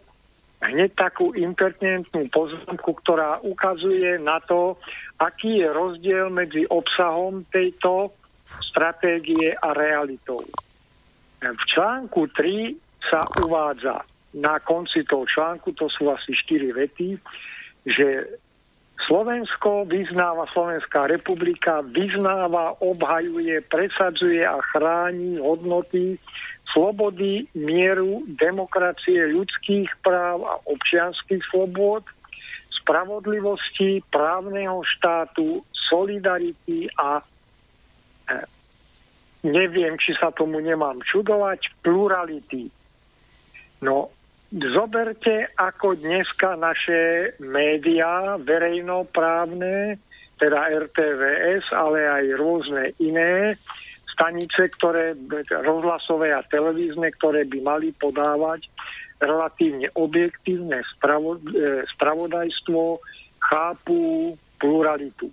hneď takú impertinentnú poznámku, ktorá ukazuje na to, aký je rozdiel medzi obsahom tejto stratégie a realitou. V článku 3 sa uvádza na konci toho článku, to sú asi 4 vety, že Slovensko vyznáva, Slovenská republika vyznáva, obhajuje, presadzuje a chráni hodnoty slobody, mieru, demokracie, ľudských práv a občianských slobod, spravodlivosti, právneho štátu, solidarity a e, neviem, či sa tomu nemám čudovať, plurality. No, zoberte, ako dneska naše médiá verejnoprávne, teda RTVS, ale aj rôzne iné stanice, ktoré, rozhlasové a televízne, ktoré by mali podávať relatívne objektívne spravo, e, spravodajstvo, chápu pluralitu.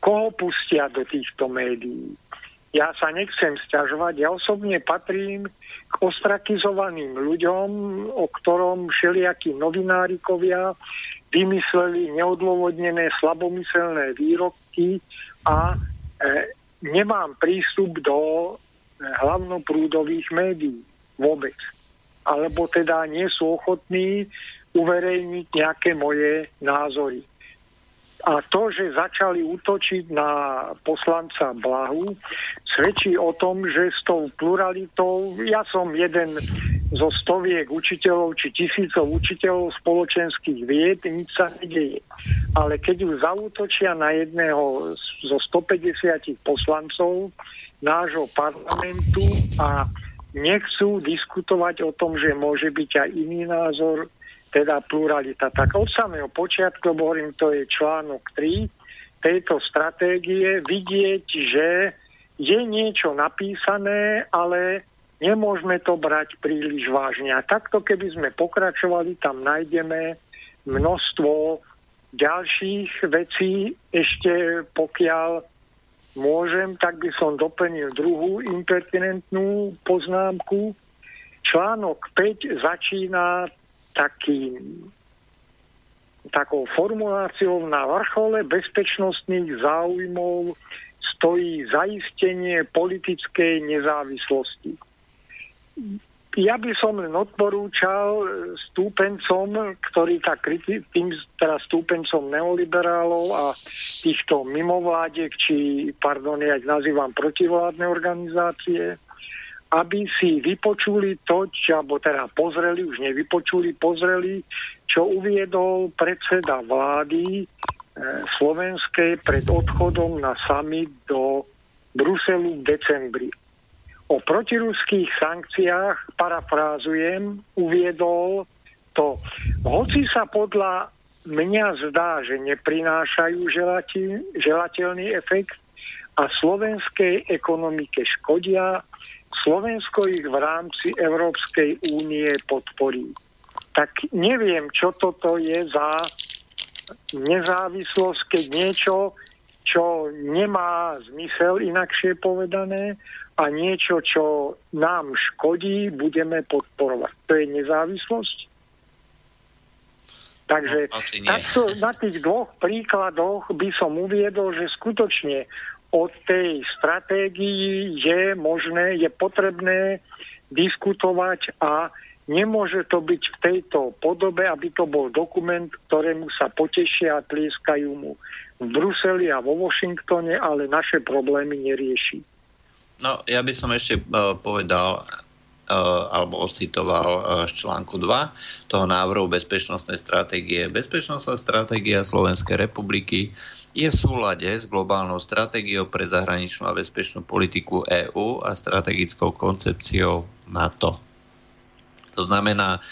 Koho pustia do týchto médií? Ja sa nechcem stiažovať, ja osobne patrím k ostrakizovaným ľuďom, o ktorom všelijakí novinárikovia vymysleli neodôvodnené slabomyselné výrobky a e, nemám prístup do e, hlavnoprúdových médií vôbec. Alebo teda nie sú ochotní uverejniť nejaké moje názory. A to, že začali útočiť na poslanca Blahu, svedčí o tom, že s tou pluralitou, ja som jeden zo stoviek učiteľov či tisícov učiteľov spoločenských vied, nič sa nedeje. Ale keď ju zautočia na jedného zo 150 poslancov nášho parlamentu a nechcú diskutovať o tom, že môže byť aj iný názor, teda pluralita. Tak od samého počiatku, hovorím, to je článok 3 tejto stratégie, vidieť, že je niečo napísané, ale nemôžeme to brať príliš vážne. A takto, keby sme pokračovali, tam nájdeme množstvo ďalších vecí. Ešte pokiaľ môžem, tak by som doplnil druhú impertinentnú poznámku. Článok 5 začína takým takou formuláciou na vrchole bezpečnostných záujmov stojí zaistenie politickej nezávislosti. Ja by som len odporúčal stúpencom, ktorí tak kriti- tým teraz stúpencom neoliberálov a týchto mimovládiek, či, pardon, ja ich nazývam protivládne organizácie, aby si vypočuli to, čo, alebo teda pozreli, už nevypočuli, pozreli, čo uviedol predseda vlády e, slovenskej pred odchodom na summit do Bruselu v decembri. O protiruských sankciách, parafrázujem, uviedol to, hoci sa podľa mňa zdá, že neprinášajú želateľný efekt a slovenskej ekonomike škodia, Slovensko ich v rámci Európskej únie podporí. Tak neviem, čo toto je za nezávislosť, keď niečo, čo nemá zmysel inakšie povedané a niečo, čo nám škodí, budeme podporovať. To je nezávislosť? Takže No, takto na tých dvoch príkladoch by som uviedol, že skutočne od tej stratégii je možné, je potrebné diskutovať a nemôže to byť v tejto podobe, aby to bol dokument, ktorému sa potešia a tlieskajú mu v Bruseli a vo Washingtone, ale naše problémy nerieši. No, ja by som ešte uh, povedal, uh, alebo ocitoval uh, z článku 2 toho návrhu bezpečnostnej stratégie. Bezpečnostná stratégia Slovenskej republiky je v súlade s globálnou stratégiou pre zahraničnú a bezpečnú politiku EÚ a strategickou koncepciou NATO. To znamená,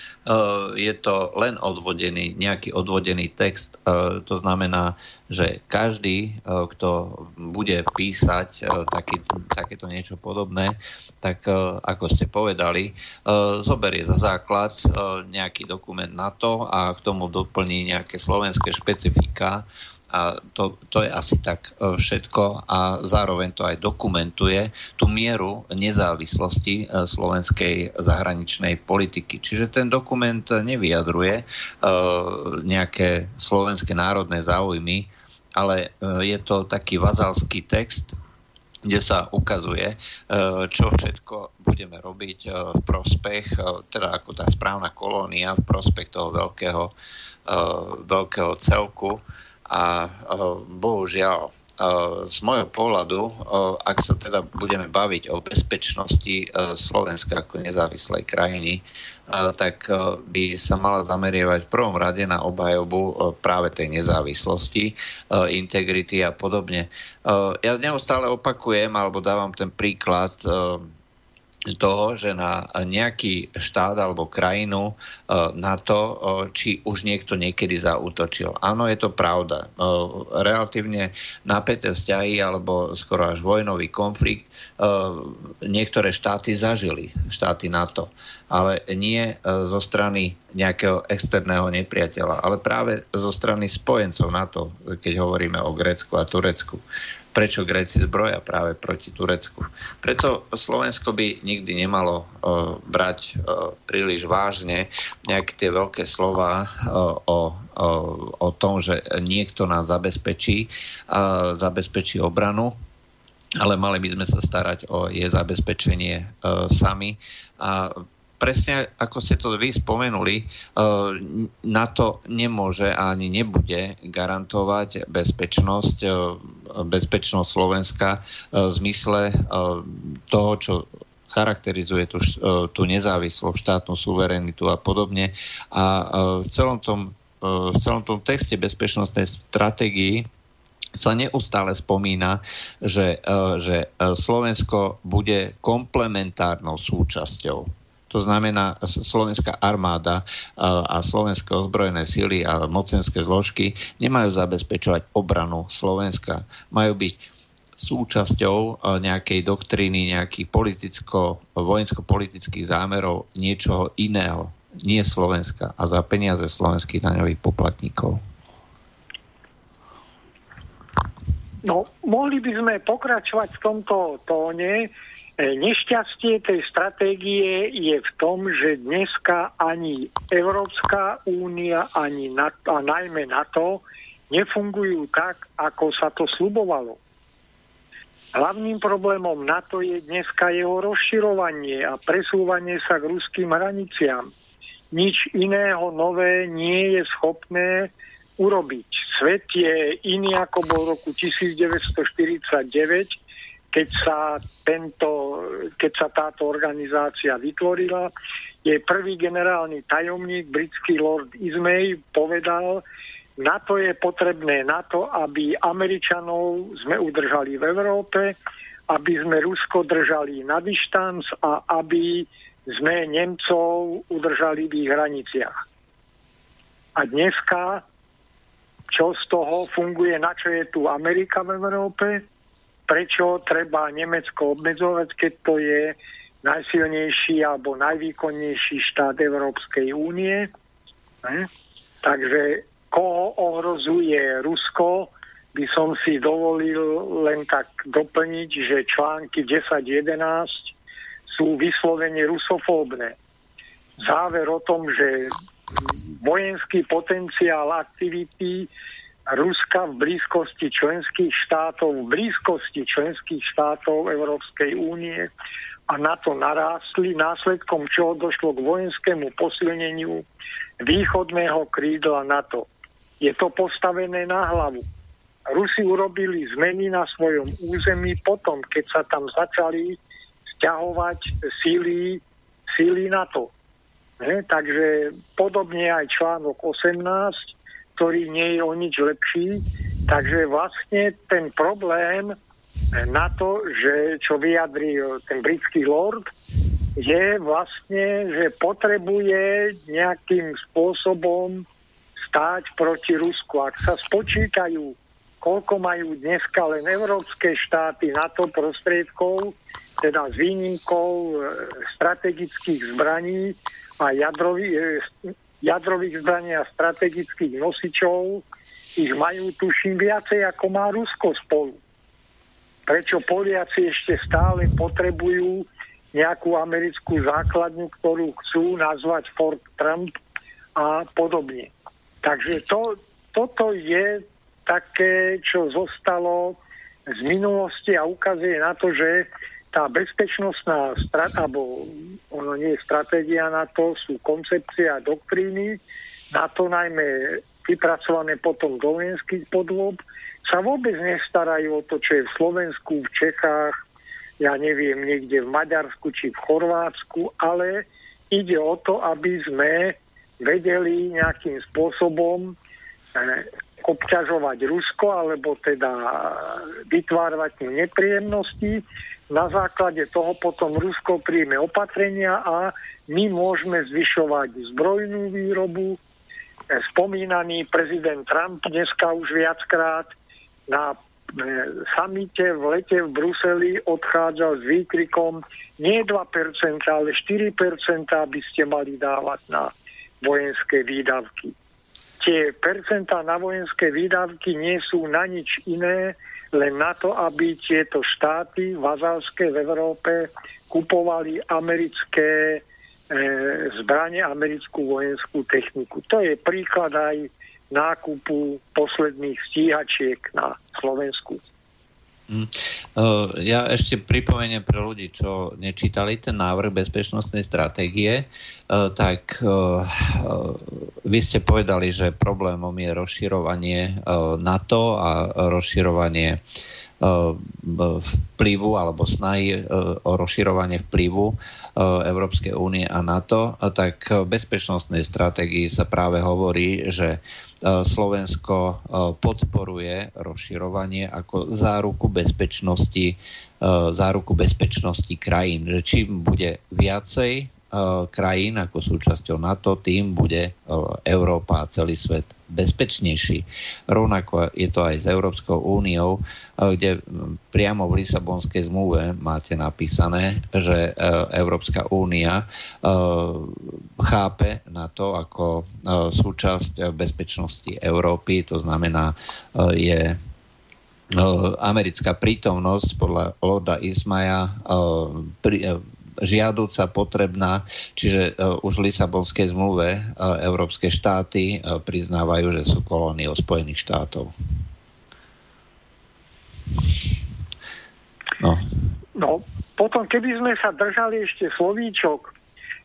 je to len odvodený, nejaký odvodený text. To znamená, že každý, kto bude písať taký, takéto niečo podobné, tak ako ste povedali, zoberie za základ nejaký dokument na to a k tomu doplní nejaké slovenské špecifika, a to, to je asi tak e, všetko a zároveň to aj dokumentuje tú mieru nezávislosti e, slovenskej zahraničnej politiky. Čiže ten dokument nevyjadruje uh, nejaké slovenské národné záujmy, ale je to taký vazalský text, kde sa ukazuje, čo všetko budeme robiť v prospech, teda ako tá správna kolónia v prospech toho veľkého, veľkého celku A bohužiaľ, z môjho pohľadu, ak sa teda budeme baviť o bezpečnosti Slovenska ako nezávislej krajiny, tak by sa mala zamerievať v prvom rade na obhajobu práve tej nezávislosti, integrity a podobne. Ja neustále opakujem, alebo dávam ten príklad toho, že na nejaký štát alebo krajinu e, na to, e, či už niekto niekedy zautočil. Áno, je to pravda. E, relatívne napäté vzťahy alebo skoro až vojnový konflikt niektoré štáty zažili, štáty NATO, ale nie zo strany nejakého externého nepriateľa, ale práve zo strany spojencov NATO, keď hovoríme o Grécku a Turecku prečo Gréci zbroja práve proti Turecku. Preto Slovensko by nikdy nemalo uh, brať uh, príliš vážne nejaké tie veľké slova uh, o, uh, o tom, že niekto nás zabezpečí, uh, zabezpečí obranu, ale mali by sme sa starať o jej zabezpečenie uh, sami. A presne ako ste to vy spomenuli, na to nemôže a ani nebude garantovať bezpečnosť bezpečnosť Slovenska e, v zmysle e, toho, čo charakterizuje tú, e, tú nezávislosť, štátnu suverenitu a podobne. A v celom tom, v celom tom texte bezpečnostnej stratégii sa neustále spomína, že, že Slovensko bude komplementárnou súčasťou to znamená, slovenská armáda a slovenské ozbrojené sily a mocenské zložky nemajú zabezpečovať obranu Slovenska. Majú byť súčasťou nejakej doktríny, nejakých politicko, vojensko-politických zámerov niečoho iného, nie Slovenska a za peniaze slovenských daňových poplatníkov. No, mohli by sme pokračovať v tomto tóne. E, nešťastie tej stratégie je v tom, že dneska ani Európska únia, ani NATO, a najmä NATO nefungujú tak, ako sa to slubovalo. Hlavným problémom NATO je dneska jeho rozširovanie a presúvanie sa k ruským hraniciam. Nič iného nové nie je schopné urobiť. Svet je iný ako bol v roku 1949, keď sa, tento, keď sa táto organizácia vytvorila. Jej prvý generálny tajomník, britský lord Ismay, povedal, na to je potrebné na to, aby Američanov sme udržali v Európe, aby sme Rusko držali na dištanc a aby sme Nemcov udržali v ich hraniciach. A dneska, čo z toho funguje, na čo je tu Amerika v Európe? Prečo treba Nemecko obmedzovať, keď to je najsilnejší alebo najvýkonnejší štát Európskej únie. Hm? Takže koho ohrozuje Rusko, by som si dovolil len tak doplniť, že články 10-11 sú vyslovene rusofóbne. Záver o tom, že vojenský potenciál aktivity Ruska v blízkosti členských štátov, v blízkosti členských štátov Európskej únie a na to narástli, následkom čoho došlo k vojenskému posilneniu východného krídla NATO. Je to postavené na hlavu. Rusi urobili zmeny na svojom území potom, keď sa tam začali stiahovať síly, síly NATO. Ne? Takže podobne aj článok 18 ktorý nie je o nič lepší. Takže vlastne ten problém na to, že čo vyjadril ten britský lord, je vlastne, že potrebuje nejakým spôsobom stáť proti Rusku. Ak sa spočítajú, koľko majú dneska len európske štáty na to prostriedkov, teda s výnimkou e, strategických zbraní a jadrových, e, jadrových zbraní a strategických nosičov, ich majú tuším viacej ako má Rusko spolu. Prečo Poliaci ešte stále potrebujú nejakú americkú základňu, ktorú chcú nazvať Fort Trump a podobne. Takže to, toto je také, čo zostalo z minulosti a ukazuje na to, že tá bezpečnostná strata, alebo ono nie je stratégia na to, sú koncepcia a doktríny. Na to najmä vypracované potom do vojenských podôb, sa vôbec nestarajú o to, čo je v Slovensku, v Čechách, ja neviem, niekde v Maďarsku či v Chorvátsku, ale ide o to, aby sme vedeli nejakým spôsobom eh, obťažovať Rusko, alebo teda vytvárať nepríjemnosti. Na základe toho potom Rusko príjme opatrenia a my môžeme zvyšovať zbrojnú výrobu. Eh, Spomínaný prezident Trump dneska už viackrát na e, samite v lete v Bruseli odchádzal s výkrikom nie 2%, ale 4%, aby ste mali dávať na vojenské výdavky. Tie percentá na vojenské výdavky nie sú na nič iné, len na to, aby tieto štáty vazalské v Európe kupovali americké e, zbranie, americkú vojenskú techniku. To je príklad aj nákupu posledných stíhačiek na Slovensku. Mm. Uh, ja ešte pripomeniem pre ľudí, čo nečítali ten návrh bezpečnostnej stratégie, uh, tak uh, vy ste povedali, že problémom je rozširovanie NATO a rozširovanie vplyvu alebo snahy o rozširovanie vplyvu Európskej únie a NATO, tak v bezpečnostnej stratégii sa práve hovorí, že Slovensko e, podporuje rozširovanie ako záruku bezpečnosti, e, záruku bezpečnosti krajín. Že čím bude viacej krajín ako súčasťou NATO, tým bude Európa a celý svet bezpečnejší. Rovnako je to aj s Európskou úniou, kde priamo v Lisabonskej zmluve máte napísané, že Európska únia chápe na to ako súčasť bezpečnosti Európy, to znamená je americká prítomnosť podľa Lorda Ismaja žiaduca, potrebná, čiže uh, už v Lisabonskej zmluve uh, európske štáty uh, priznávajú, že sú kolóniou Spojených štátov. No. no, potom keby sme sa držali ešte slovíčok,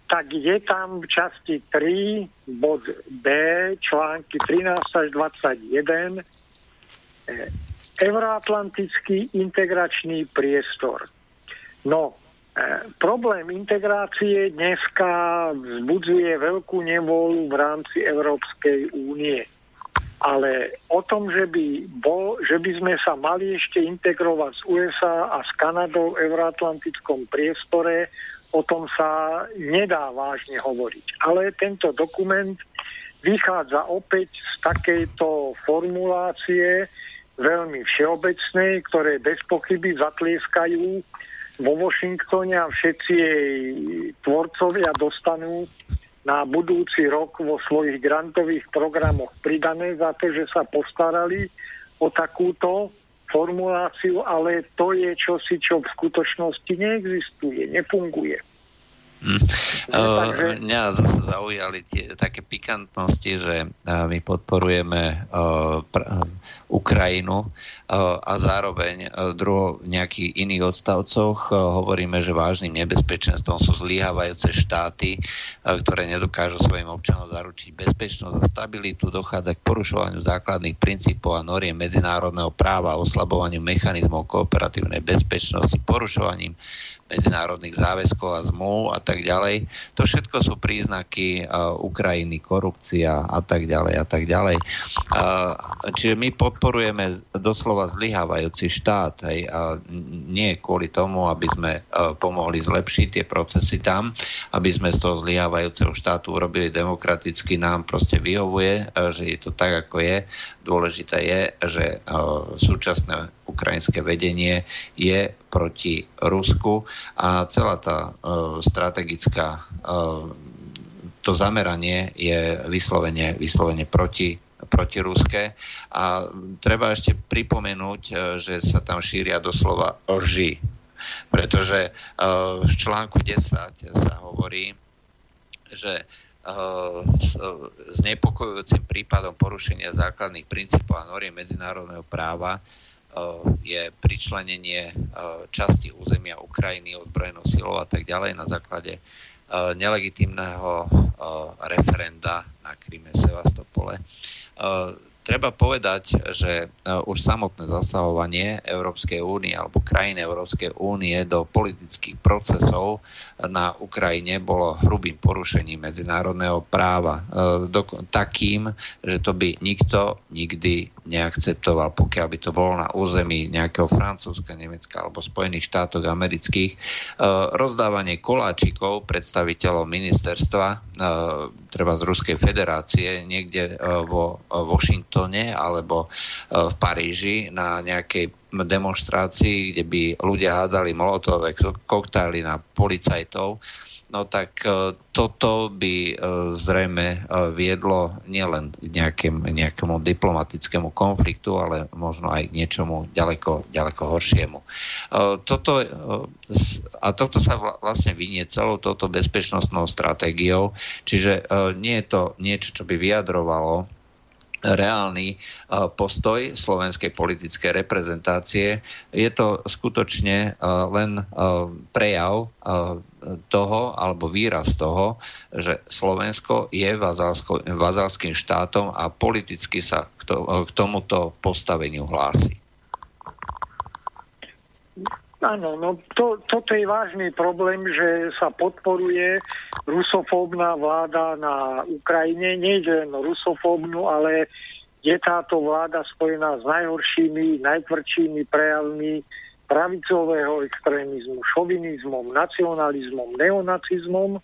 tak je tam v časti 3, bod B, články 13 až 21, Euroatlantický integračný priestor. No, E, problém integrácie dneska vzbudzuje veľkú nevolu v rámci Európskej únie. Ale o tom, že by, bol, že by sme sa mali ešte integrovať s USA a s Kanadou v euroatlantickom priestore, o tom sa nedá vážne hovoriť. Ale tento dokument vychádza opäť z takejto formulácie veľmi všeobecnej, ktoré bez pochyby zatlieskajú vo Washingtone a všetci jej tvorcovia dostanú na budúci rok vo svojich grantových programoch pridané za to, že sa postarali o takúto formuláciu, ale to je čosi, čo v skutočnosti neexistuje, nefunguje. Mm. Uh, mňa zaujali tie také pikantnosti, že uh, my podporujeme uh, pr- Ukrajinu a zároveň druho v nejakých iných odstavcoch hovoríme, že vážnym nebezpečenstvom sú zlyhávajúce štáty, ktoré nedokážu svojim občanom zaručiť bezpečnosť a stabilitu, dochádza k porušovaniu základných princípov a noriem medzinárodného práva, oslabovaniu mechanizmov kooperatívnej bezpečnosti, porušovaním medzinárodných záväzkov a zmluv a tak ďalej. To všetko sú príznaky uh, Ukrajiny, korupcia a tak ďalej a tak ďalej. Uh, čiže my podporujeme doslova zlyhávajúci štát hej, a nie kvôli tomu, aby sme uh, pomohli zlepšiť tie procesy tam, aby sme z toho zlyhávajúceho štátu urobili demokraticky, nám proste vyhovuje, uh, že je to tak, ako je. Dôležité je, že uh, súčasné ukrajinské vedenie je proti Rusku a celá tá uh, strategická uh, to zameranie je vyslovene, vyslovene proti proti Ruske. A treba ešte pripomenúť, e, že sa tam šíria doslova lži. Pretože v článku 10 sa hovorí, že s nepokojujúcim prípadom porušenia základných princípov a noriem medzinárodného práva je pričlenenie eh, časti územia Ukrajiny ozbrojenou silou a tak ďalej na základe eh, nelegitímneho referenda na Kríme Sevastopole. Treba povedať, že už samotné zasahovanie Európskej únie alebo krajín Európskej únie do politických procesov na Ukrajine bolo hrubým porušením medzinárodného práva. Takým, že to by nikto nikdy neakceptoval, pokiaľ by to bolo na území nejakého Francúzska, Nemecka alebo Spojených štátov amerických. E, rozdávanie koláčikov predstaviteľov ministerstva, e, treba z Ruskej federácie, niekde e, vo Washingtone alebo v Paríži na nejakej demonstrácii, kde by ľudia hádali molotové koktály na policajtov, no tak e, toto by e, zrejme e, viedlo nielen k nejakém, nejakému diplomatickému konfliktu, ale možno aj k niečomu ďaleko, ďaleko horšiemu. Toto, a toto sa vlastne vynie celou touto bezpečnostnou stratégiou, čiže nie je to niečo, čo by vyjadrovalo reálny postoj slovenskej politickej reprezentácie. Je to skutočne len prejav toho, alebo výraz toho, že Slovensko je vazalským štátom a politicky sa k tomuto postaveniu hlási. Áno, no to, toto je vážny problém, že sa podporuje rusofóbna vláda na Ukrajine. Nejde len rusofóbnu, ale je táto vláda spojená s najhoršími, najtvrdšími prejavmi pravicového extrémizmu, šovinizmom, nacionalizmom, neonacizmom.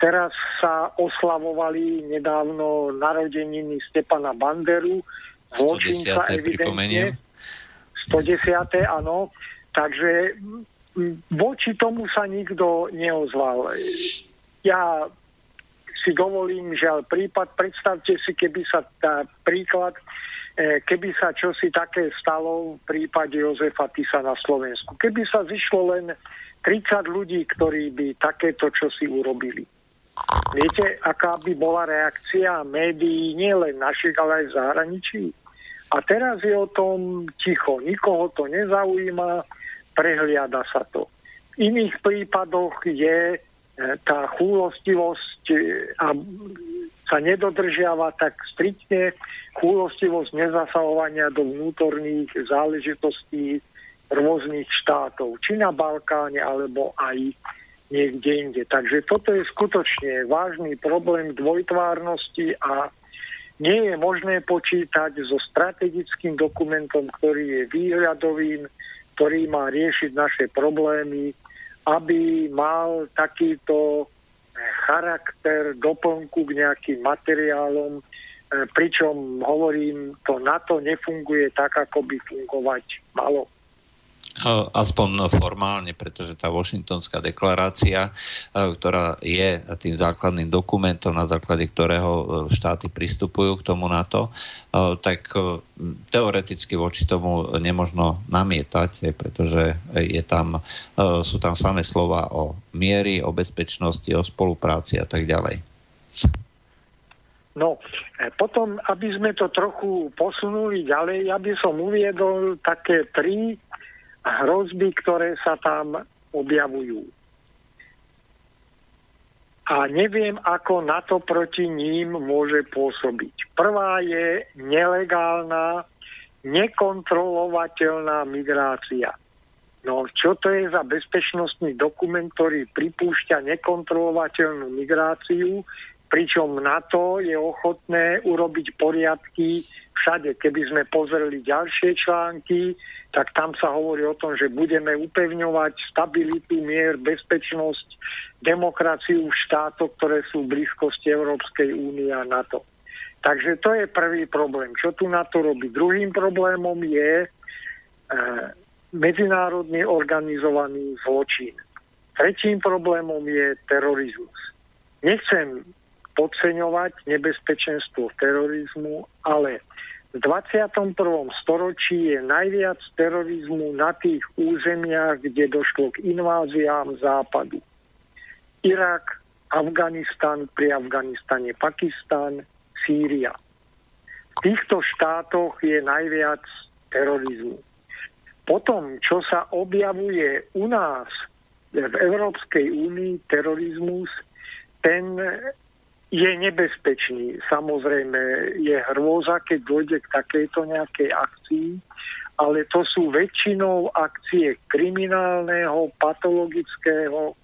Teraz sa oslavovali nedávno narodeniny Stepana Banderu, zločinca evidentne. 110. áno. Takže voči tomu sa nikto neozval. Ja si dovolím, že prípad, predstavte si, keby sa tá príklad, e, keby sa čosi také stalo v prípade Jozefa Tisa na Slovensku. Keby sa zišlo len 30 ľudí, ktorí by takéto čosi urobili. Viete, aká by bola reakcia médií, nielen našich, ale aj v zahraničí? A teraz je o tom ticho. Nikoho to nezaujíma prehliada sa to. V iných prípadoch je e, tá chúlostivosť e, a sa nedodržiava tak striktne chúlostivosť nezasahovania do vnútorných záležitostí rôznych štátov, či na Balkáne, alebo aj niekde inde. Takže toto je skutočne vážny problém dvojtvárnosti a nie je možné počítať so strategickým dokumentom, ktorý je výhľadovým, ktorý má riešiť naše problémy, aby mal takýto charakter doplnku k nejakým materiálom, e, pričom hovorím, to NATO nefunguje tak, ako by fungovať malo. Aspoň formálne, pretože tá Washingtonská deklarácia, ktorá je tým základným dokumentom, na základe ktorého e, štáty pristupujú k tomu NATO, tak e, teoreticky voči tomu nemožno namietať, pretože je tam, e, sú tam samé slova o miery, o bezpečnosti, o spolupráci a tak ďalej. No, potom, aby sme to trochu posunuli ďalej, ja by som uviedol také tri hrozby, ktoré sa tam objavujú. A neviem, ako na to proti ním môže pôsobiť. Prvá je nelegálna, nekontrolovateľná migrácia. No, čo to je za bezpečnostný dokument, ktorý pripúšťa nekontrolovateľnú migráciu, pričom NATO je ochotné urobiť poriadky všade. Keby sme pozreli ďalšie články, tak tam sa hovorí o tom, že budeme upevňovať stabilitu, mier, bezpečnosť, demokraciu v štátoch, ktoré sú v blízkosti Európskej únie a NATO. Takže to je prvý problém. Čo tu na to robí? Druhým problémom je e, medzinárodne organizovaný zločin. Tretím problémom je terorizmus. Nechcem podceňovať nebezpečenstvo terorizmu, ale v 21. storočí je najviac terorizmu na tých územiach, kde došlo k inváziám západu. Irak, Afganistan, pri Afganistane Pakistan, Sýria. V týchto štátoch je najviac terorizmu. Potom, čo sa objavuje u nás, v Európskej únii terorizmus, ten je nebezpečný. Samozrejme, je hrôza, keď dojde k takejto nejakej akcii, ale to sú väčšinou akcie kriminálneho, patologického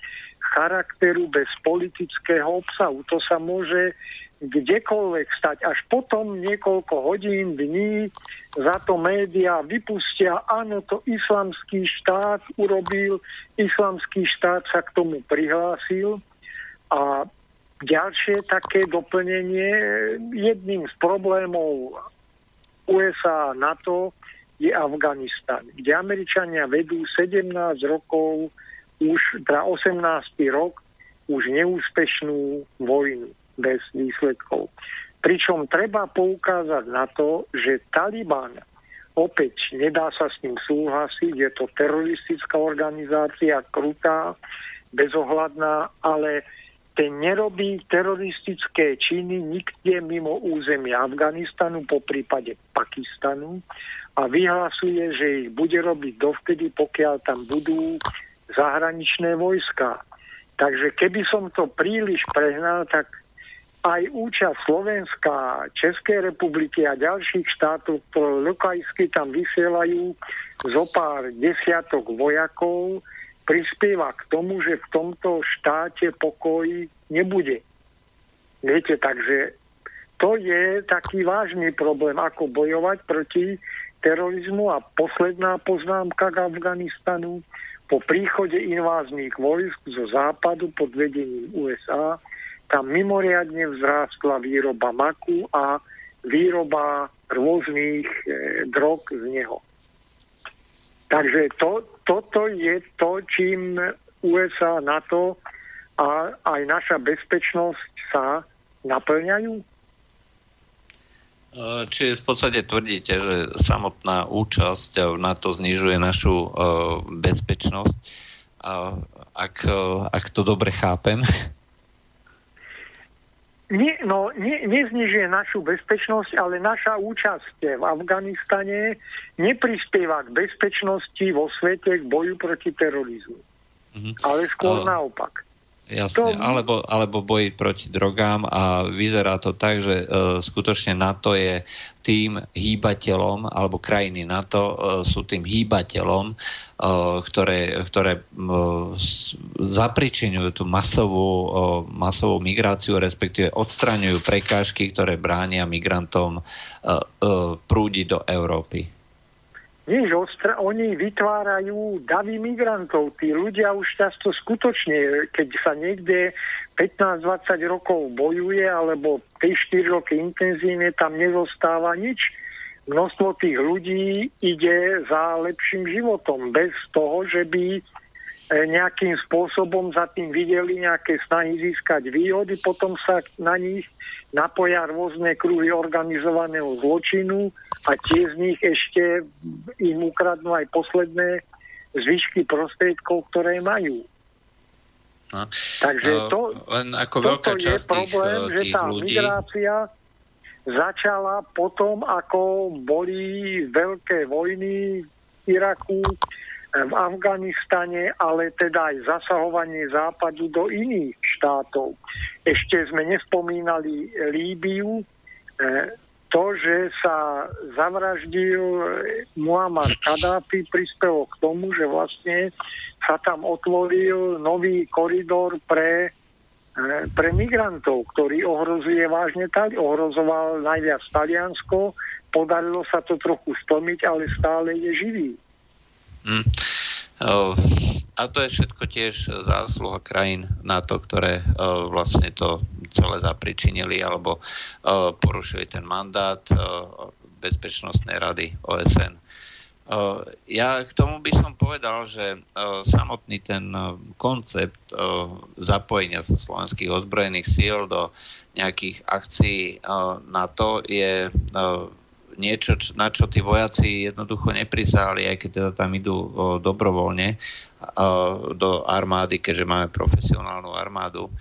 charakteru bez politického obsahu. To sa môže kdekoľvek stať. Až potom niekoľko hodín, dní za to médiá vypustia, áno, to islamský štát urobil, islamský štát sa k tomu prihlásil a Ďalšie také doplnenie, jedným z problémov USA a NATO je Afganistan, kde Američania vedú 17 rokov, už teda 18. rok, už neúspešnú vojnu bez výsledkov. Pričom treba poukázať na to, že Taliban opäť nedá sa s ním súhlasiť, je to teroristická organizácia, krutá, bezohľadná, ale nerobí teroristické činy nikde mimo územia Afganistanu, po prípade Pakistanu a vyhlasuje, že ich bude robiť dovtedy, pokiaľ tam budú zahraničné vojska. Takže keby som to príliš prehnal, tak aj účasť Slovenska, Českej republiky a ďalších štátov, ktoré lokajsky tam vysielajú zo pár desiatok vojakov, prispieva k tomu, že v tomto štáte pokoj nebude. Viete, takže to je taký vážny problém, ako bojovať proti terorizmu a posledná poznámka k Afganistanu. Po príchode inváznych vojsk zo západu pod vedením USA tam mimoriadne vzrástla výroba maku a výroba rôznych e, drog z neho. Takže to, toto je to, čím USA, NATO a aj naša bezpečnosť sa naplňajú? E, či v podstate tvrdíte, že samotná účasť v NATO znižuje našu uh, bezpečnosť? Ak, uh, ak to dobre chápem? Nie, no, nie, neznižuje našu bezpečnosť, ale naša účasť v Afganistane neprispieva k bezpečnosti vo svete k boju proti terorizmu. Mm-hmm. Ale skôr uh, naopak. Jasne, to... alebo, alebo boji proti drogám a vyzerá to tak, že uh, skutočne NATO je tým hýbateľom, alebo krajiny NATO uh, sú tým hýbateľom, uh, ktoré, ktoré uh, zapričinujú tú masovú, uh, masovú migráciu, respektíve odstraňujú prekážky, ktoré bránia migrantom uh, uh, prúdiť do Európy. Ostra- oni vytvárajú davy migrantov. Tí ľudia už často skutočne, keď sa niekde 15-20 rokov bojuje, alebo 3-4 roky intenzívne, tam nezostáva nič. Množstvo tých ľudí ide za lepším životom, bez toho, že by E, nejakým spôsobom za tým videli nejaké snahy získať výhody, potom sa na nich napoja rôzne kruhy organizovaného zločinu a tie z nich ešte im ukradnú aj posledné zvyšky prostriedkov, ktoré majú. No, Takže to, len ako veľká je problém, tých, že tá ľudí... migrácia začala potom, ako boli veľké vojny v Iraku, v Afganistane, ale teda aj zasahovanie západu do iných štátov. Ešte sme nespomínali Líbiu, e, to, že sa zavraždil Muammar Kadáfi, prispelo k tomu, že vlastne sa tam otvoril nový koridor pre, e, pre migrantov, ktorý ohrozuje vážne ohrozoval najviac Taliansko, podarilo sa to trochu stlmiť, ale stále je živý. Mm. A to je všetko tiež zásluha krajín NATO, ktoré vlastne to celé zapričinili alebo porušili ten mandát Bezpečnostnej rady OSN. Ja k tomu by som povedal, že samotný ten koncept zapojenia sa slovenských ozbrojených síl do nejakých akcií NATO je niečo, na čo tí vojaci jednoducho neprisáli, aj keď teda tam idú dobrovoľne do armády, keďže máme profesionálnu armádu.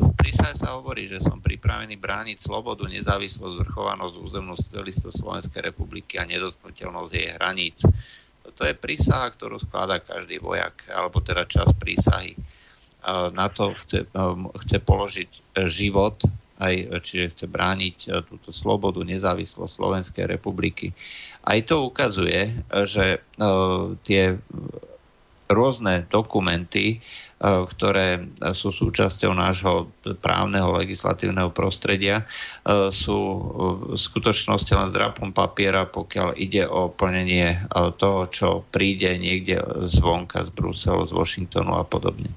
V prísahe sa hovorí, že som pripravený brániť slobodu, nezávislosť, zvrchovanosť, územnú celistvosť Slovenskej republiky a nedotknutelnosť jej hraníc. to je prísaha, ktorú skladá každý vojak, alebo teda čas prísahy. Na to chce, chce položiť život, aj, čiže chce brániť túto slobodu, nezávislosť Slovenskej republiky. Aj to ukazuje, že tie rôzne dokumenty E, ktoré sú súčasťou nášho právneho legislatívneho prostredia, e, sú v skutočnosti len drapom papiera, pokiaľ ide o plnenie e, toho, čo príde niekde zvonka z Bruselu, z Washingtonu a podobne.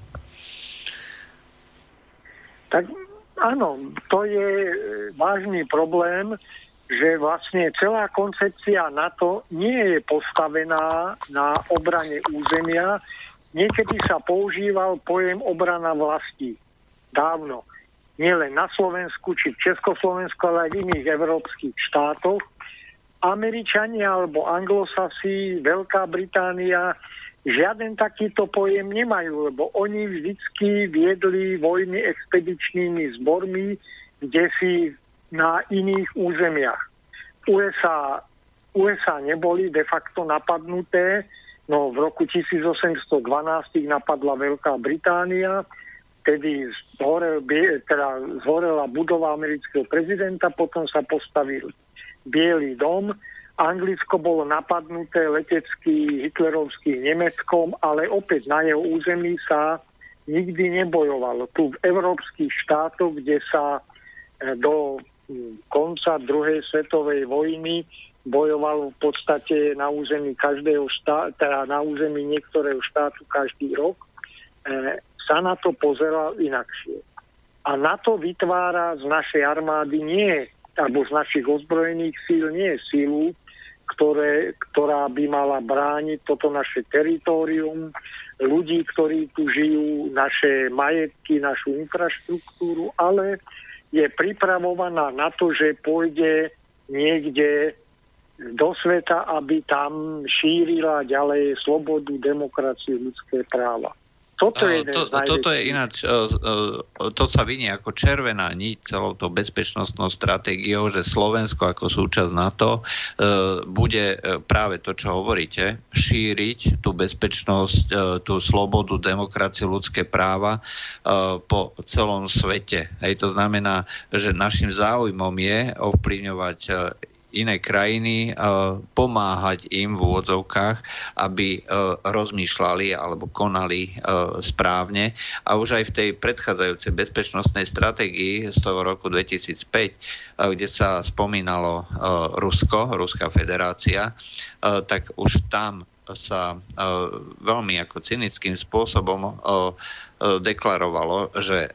Tak áno, to je vážny problém, že vlastne celá koncepcia NATO nie je postavená na obrane územia, Niekedy sa používal pojem obrana vlasti. Dávno. Nielen na Slovensku, či v Československu, ale aj v iných európskych štátoch. Američania alebo anglosasi, Veľká Británia žiaden takýto pojem nemajú, lebo oni vždycky viedli vojny expedičnými zbormi, kde si na iných územiach. USA, USA neboli de facto napadnuté, No v roku 1812 napadla Veľká Británia, tedy zhorel, teda zhorela budova amerického prezidenta, potom sa postavil Bielý dom, Anglicko bolo napadnuté letecky hitlerovským Nemeckom, ale opäť na jeho území sa nikdy nebojovalo. Tu v európskych štátoch, kde sa e, do konca druhej svetovej vojny bojoval v podstate na území každého štátu, teda na území niektorého štátu každý rok, e, sa na to pozeral inakšie. A na to vytvára z našej armády nie, alebo z našich ozbrojených síl nie sílu, ktoré, ktorá by mala brániť toto naše teritorium, ľudí, ktorí tu žijú, naše majetky, našu infraštruktúru, ale je pripravovaná na to, že pôjde niekde do sveta, aby tam šírila ďalej slobodu, demokraciu, ľudské práva. Toto je, to, toto je ináč, e, e, to sa vynie ako červená niť celou to bezpečnostnou stratégiou, že Slovensko ako súčasť NATO e, bude práve to, čo hovoríte, šíriť tú bezpečnosť, tú slobodu, demokraciu, ľudské práva po celom svete. Hej, to znamená, že našim záujmom je ovplyvňovať iné krajiny, pomáhať im v úvodzovkách, aby rozmýšľali alebo konali správne. A už aj v tej predchádzajúcej bezpečnostnej stratégii z toho roku 2005, kde sa spomínalo Rusko, Ruská federácia, tak už tam sa veľmi ako cynickým spôsobom E, deklarovalo, že e,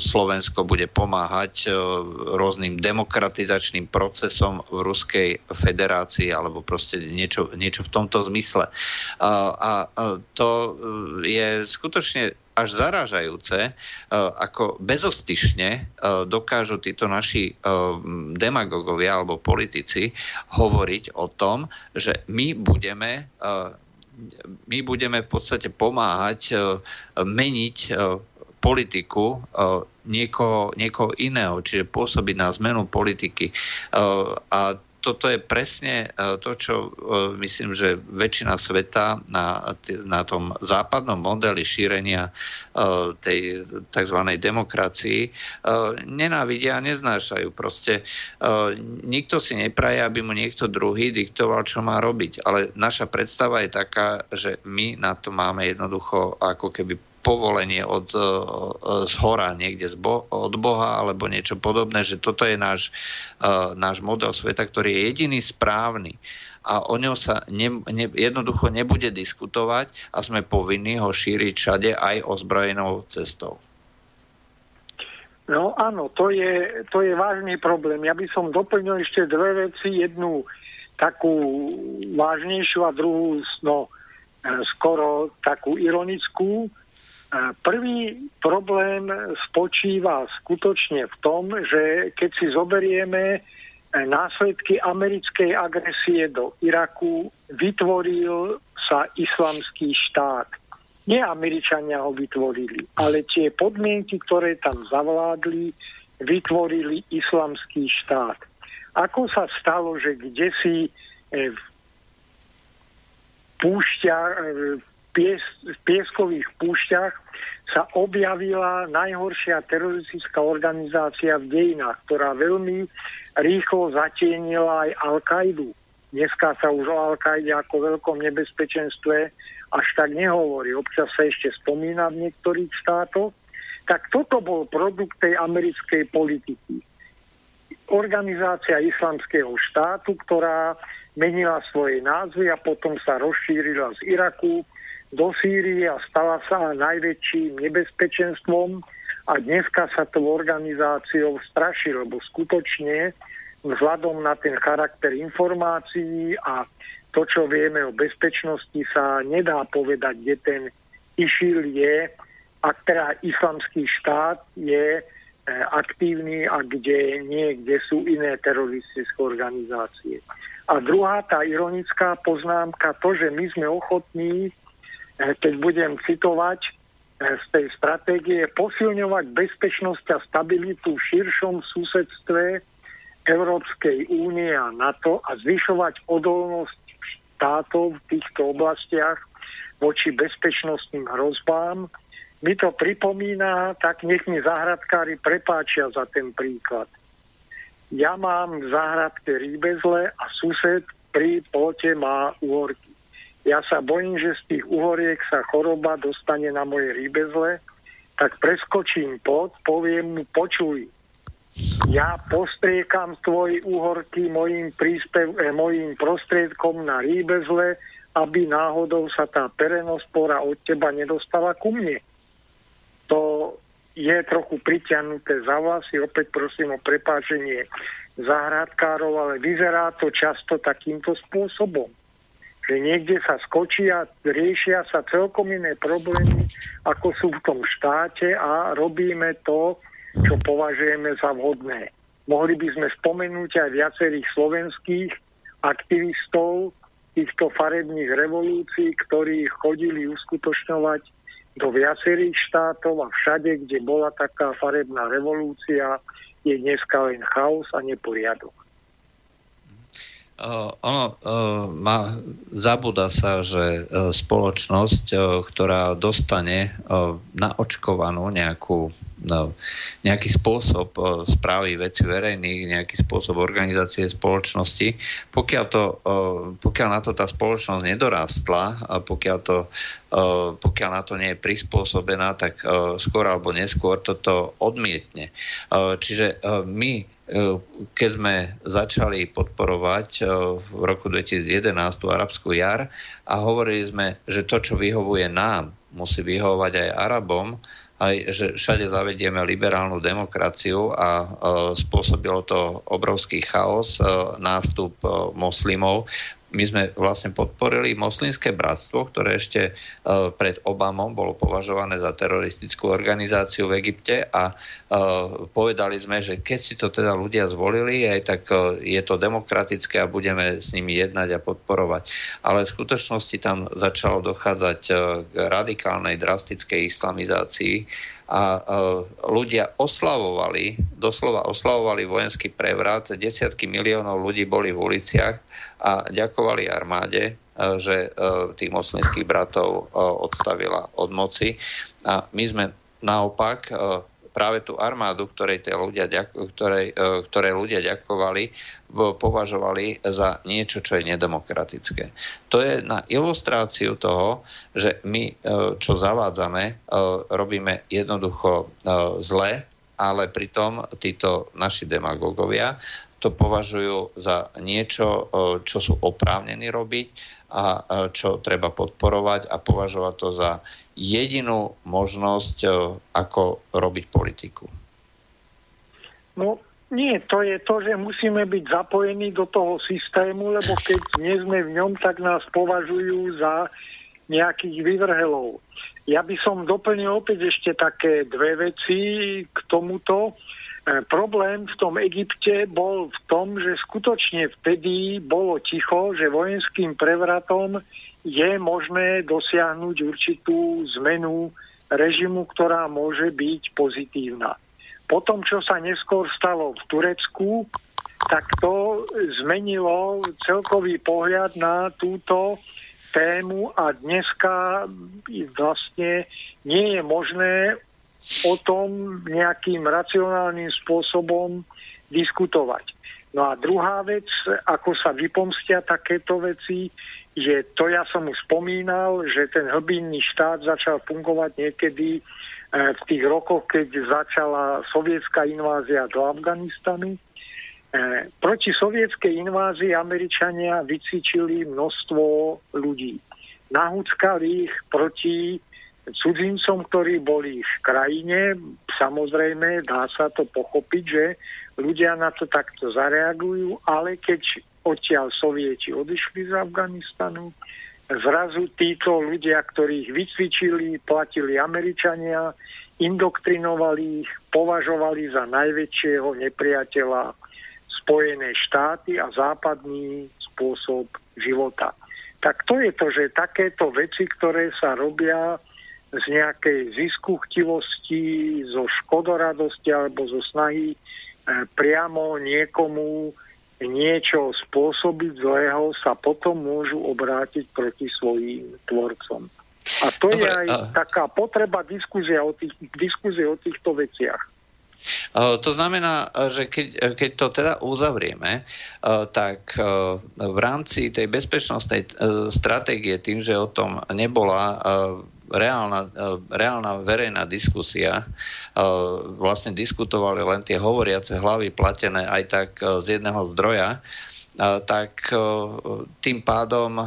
Slovensko bude pomáhať e, rôznym demokratizačným procesom v Ruskej federácii alebo proste niečo, niečo v tomto zmysle. A to je skutočne až zaražajúce, ako bezostyšne dokážu títo naši demagogovia alebo politici hovoriť o tom, že my budeme my budeme v podstate pomáhať e, meniť e, politiku e, niekoho, niekoho iného, čiže pôsobiť na zmenu politiky. A toto je presne to, čo myslím, že väčšina sveta na, na tom západnom modeli šírenia tej tzv. demokracii nenávidia a neznášajú. Proste nikto si nepraje, aby mu niekto druhý diktoval, čo má robiť. Ale naša predstava je taká, že my na to máme jednoducho ako keby povolenie od, e, z hora, niekde z bo, od Boha alebo niečo podobné, že toto je náš, uh, náš model sveta, ktorý je jediný správny a o ňom sa ne, ne, jednoducho nebude diskutovať a sme povinní ho šíriť všade aj ozbrojenou cestou. No áno, to je, to je vážny problém. Ja by som doplnil ešte dve veci. Jednu takú vážnejšiu a druhú no, e, skoro takú ironickú. Prvý problém spočíva skutočne v tom, že keď si zoberieme e, následky americkej agresie do Iraku, vytvoril sa islamský štát. Nie Američania ho vytvorili, ale tie podmienky, ktoré tam zavládli, vytvorili islamský štát. Ako sa stalo, že kde si e, v púšťach, e, pies, v pieskových púšťach sa objavila najhoršia teroristická organizácia v dejinách, ktorá veľmi rýchlo zatienila aj Al-Kaidu. Dneska sa už o Al-Kaide ako veľkom nebezpečenstve až tak nehovorí. Občas sa ešte spomína v niektorých štátoch. Tak toto bol produkt tej americkej politiky. Organizácia islamského štátu, ktorá menila svoje názvy a potom sa rozšírila z Iraku do Sýrie a stala sa najväčším nebezpečenstvom a dneska sa tou organizáciou straší, lebo skutočne vzhľadom na ten charakter informácií a to, čo vieme o bezpečnosti, sa nedá povedať, kde ten IŠIL je, a teda islamský štát je e, aktívny a kde nie, kde sú iné teroristické organizácie. A druhá, tá ironická poznámka, to, že my sme ochotní keď budem citovať e, z tej stratégie, posilňovať bezpečnosť a stabilitu v širšom susedstve Európskej únie a NATO a zvyšovať odolnosť štátov v týchto oblastiach voči bezpečnostným hrozbám. Mi to pripomína, tak nech mi zahradkári prepáčia za ten príklad. Ja mám v záhradke rýbezle a sused pri plote má uhorky. Ja sa bojím, že z tých uhoriek sa choroba dostane na moje rýbezle, tak preskočím pod, poviem mu, počuj, ja postriekam tvoj uhorky mojim, príspev, eh, mojim prostriedkom na rýbezle, aby náhodou sa tá perenospora od teba nedostala ku mne. To je trochu priťahnuté za vlasy, opäť prosím o prepáčenie záhradkárov, ale vyzerá to často takýmto spôsobom že niekde sa skočí a riešia sa celkom iné problémy, ako sú v tom štáte a robíme to, čo považujeme za vhodné. Mohli by sme spomenúť aj viacerých slovenských aktivistov týchto farebných revolúcií, ktorí chodili uskutočňovať do viacerých štátov a všade, kde bola taká farebná revolúcia, je dneska len chaos a neporiadok. Ono má, zabúda sa, že spoločnosť, ktorá dostane naočkovanú nejakú, uh, nejaký spôsob správy veci verejných, nejaký spôsob organizácie spoločnosti, pokiaľ, to, pokiaľ na to tá spoločnosť nedorastla a pokiaľ, to, pokiaľ na to nie je prispôsobená, tak skôr alebo neskôr toto odmietne. Čiže my keď sme začali podporovať eh, v roku 2011 tú arabskú jar a hovorili sme, že to, čo vyhovuje nám, musí vyhovovať aj Arabom, aj že všade zavedieme liberálnu demokraciu a e, spôsobilo to obrovský chaos, e, nástup e, moslimov my sme vlastne podporili moslimské bratstvo, ktoré ešte e, pred Obamom bolo považované za teroristickú organizáciu v Egypte a e, povedali sme, že keď si to teda ľudia zvolili, aj tak e, je to demokratické a budeme s nimi jednať a podporovať. Ale v skutočnosti tam začalo dochádzať k radikálnej, drastickej islamizácii a ľudia oslavovali, doslova oslavovali vojenský prevrat, desiatky miliónov ľudí boli v uliciach a ďakovali armáde, e, že e, tých moslimských bratov e, odstavila od moci. A my sme naopak práve tú armádu, ktorej, tie ľudia, ktorej, ktoré ľudia ďakovali, považovali za niečo, čo je nedemokratické. To je na ilustráciu toho, že my, čo zavádzame, robíme jednoducho zle, ale pritom títo naši demagógovia to považujú za niečo, čo sú oprávnení robiť a čo treba podporovať a považovať to za jedinú možnosť, ako robiť politiku. No nie, to je to, že musíme byť zapojení do toho systému, lebo keď nie sme v ňom, tak nás považujú za nejakých vyvrhelov. Ja by som doplnil opäť ešte také dve veci k tomuto. E, problém v tom Egypte bol v tom, že skutočne vtedy bolo ticho, že vojenským prevratom je možné dosiahnuť určitú zmenu režimu, ktorá môže byť pozitívna. Potom, čo sa neskôr stalo v Turecku, tak to zmenilo celkový pohľad na túto tému a dneska vlastne nie je možné tom nejakým racionálnym spôsobom diskutovať. No a druhá vec, ako sa vypomstia takéto veci, že to ja som už spomínal, že ten hlbinný štát začal fungovať niekedy e, v tých rokoch, keď začala sovietská invázia do Afganistanu. E, proti sovietskej invázii Američania vycvičili množstvo ľudí. Nahúckali ich proti cudzincom, ktorí boli v krajine. Samozrejme, dá sa to pochopiť, že ľudia na to takto zareagujú, ale keď odtiaľ sovieti odišli z Afganistanu. Zrazu títo ľudia, ktorých vycvičili, platili Američania, indoktrinovali ich, považovali za najväčšieho nepriateľa Spojené štáty a západný spôsob života. Tak to je to, že takéto veci, ktoré sa robia z nejakej ziskuchtivosti, zo škodoradosti alebo zo snahy eh, priamo niekomu niečo spôsobiť zlého, sa potom môžu obrátiť proti svojim tvorcom. A to Dobre, je aj a... taká potreba diskuzie o, tých, diskuzie o týchto veciach. To znamená, že keď, keď to teda uzavrieme, tak v rámci tej bezpečnostnej stratégie, tým, že o tom nebola reálna, e, reálna verejná diskusia, e, vlastne diskutovali len tie hovoriace hlavy platené aj tak e, z jedného zdroja, tak tým pádom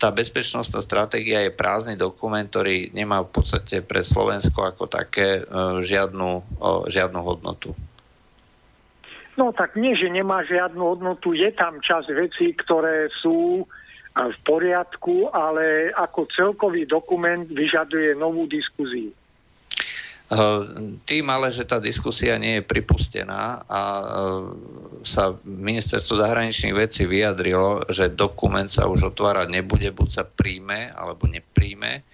tá bezpečnostná stratégia je prázdny dokument, ktorý nemá v podstate pre Slovensko ako také žiadnu, žiadnu hodnotu. No tak nie, že nemá žiadnu hodnotu, je tam čas vecí, ktoré sú v poriadku, ale ako celkový dokument vyžaduje novú diskuziu. Tým ale, že tá diskusia nie je pripustená a sa ministerstvo zahraničných vecí vyjadrilo, že dokument sa už otvárať nebude, buď sa príjme alebo nepríjme,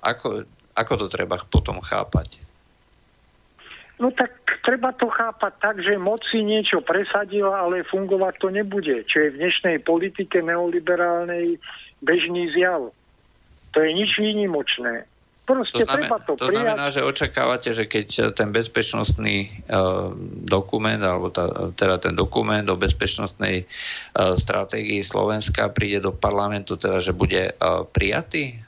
ako, ako to treba potom chápať? No tak treba to chápať tak, že moc si niečo presadila, ale fungovať to nebude, čo je v dnešnej politike neoliberálnej bežný zjav. To je nič výnimočné. Proste to znamená, treba to, to prijať. znamená, že očakávate, že keď ten bezpečnostný uh, dokument, alebo tá, teda ten dokument o bezpečnostnej uh, stratégii Slovenska príde do parlamentu, teda že bude uh, prijatý?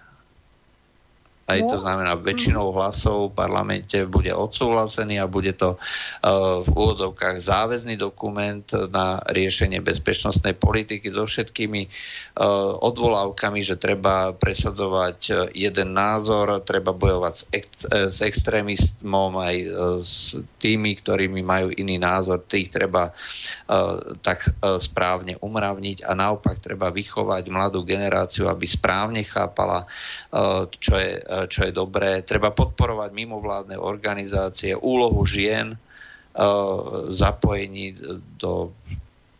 Aj to no. znamená, väčšinou hlasov v parlamente bude odsúhlasený a bude to uh, v úvodovkách záväzný dokument na riešenie bezpečnostnej politiky so všetkými uh, odvolávkami, že treba presadzovať uh, jeden názor, treba bojovať s, ex- s extrémistmom aj s tými, ktorými majú iný názor, tých treba tak správne umravniť a naopak treba vychovať mladú generáciu, aby správne chápala, čo je čo je dobré. Treba podporovať mimovládne organizácie, úlohu žien, e, zapojení do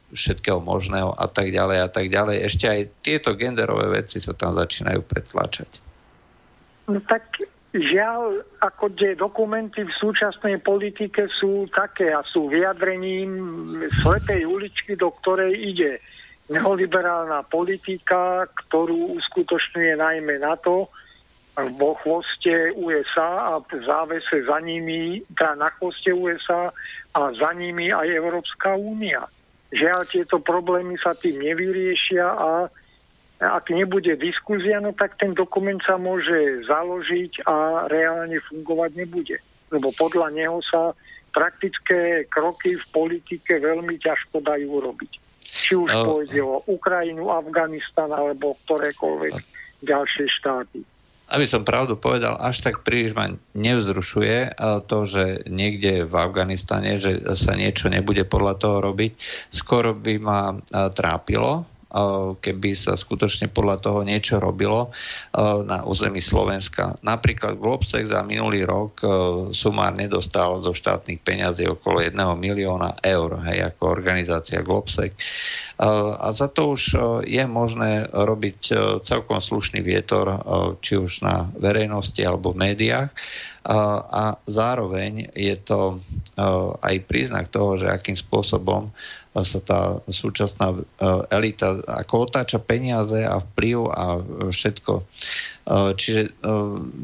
všetkého možného a tak ďalej a tak ďalej. Ešte aj tieto genderové veci sa tam začínajú pretláčať. No tak žiaľ, ako tie dokumenty v súčasnej politike sú také a sú vyjadrením slepej uličky, do ktorej ide neoliberálna politika, ktorú uskutočňuje najmä na to, vo chvoste USA a v závese za nimi, teda na chvoste USA a za nimi aj Európska únia. Žiaľ, tieto problémy sa tým nevyriešia a ak nebude diskuzia, no tak ten dokument sa môže založiť a reálne fungovať nebude. Lebo podľa neho sa praktické kroky v politike veľmi ťažko dajú robiť. Či už oh. pôjde o Ukrajinu, Afganistan alebo ktorékoľvek ďalšie štáty aby som pravdu povedal, až tak príliš ma nevzrušuje eh, to, že niekde v Afganistane, že sa niečo nebude podľa toho robiť. Skoro by ma eh, trápilo, keby sa skutočne podľa toho niečo robilo na území Slovenska. Napríklad Globsec za minulý rok sumárne dostal do štátnych peňazí okolo 1 milióna eur, hej, ako organizácia Globsec. A za to už je možné robiť celkom slušný vietor, či už na verejnosti alebo v médiách. a zároveň je to aj príznak toho, že akým spôsobom sa tá súčasná elita ako otáča peniaze a vplyv a všetko. Čiže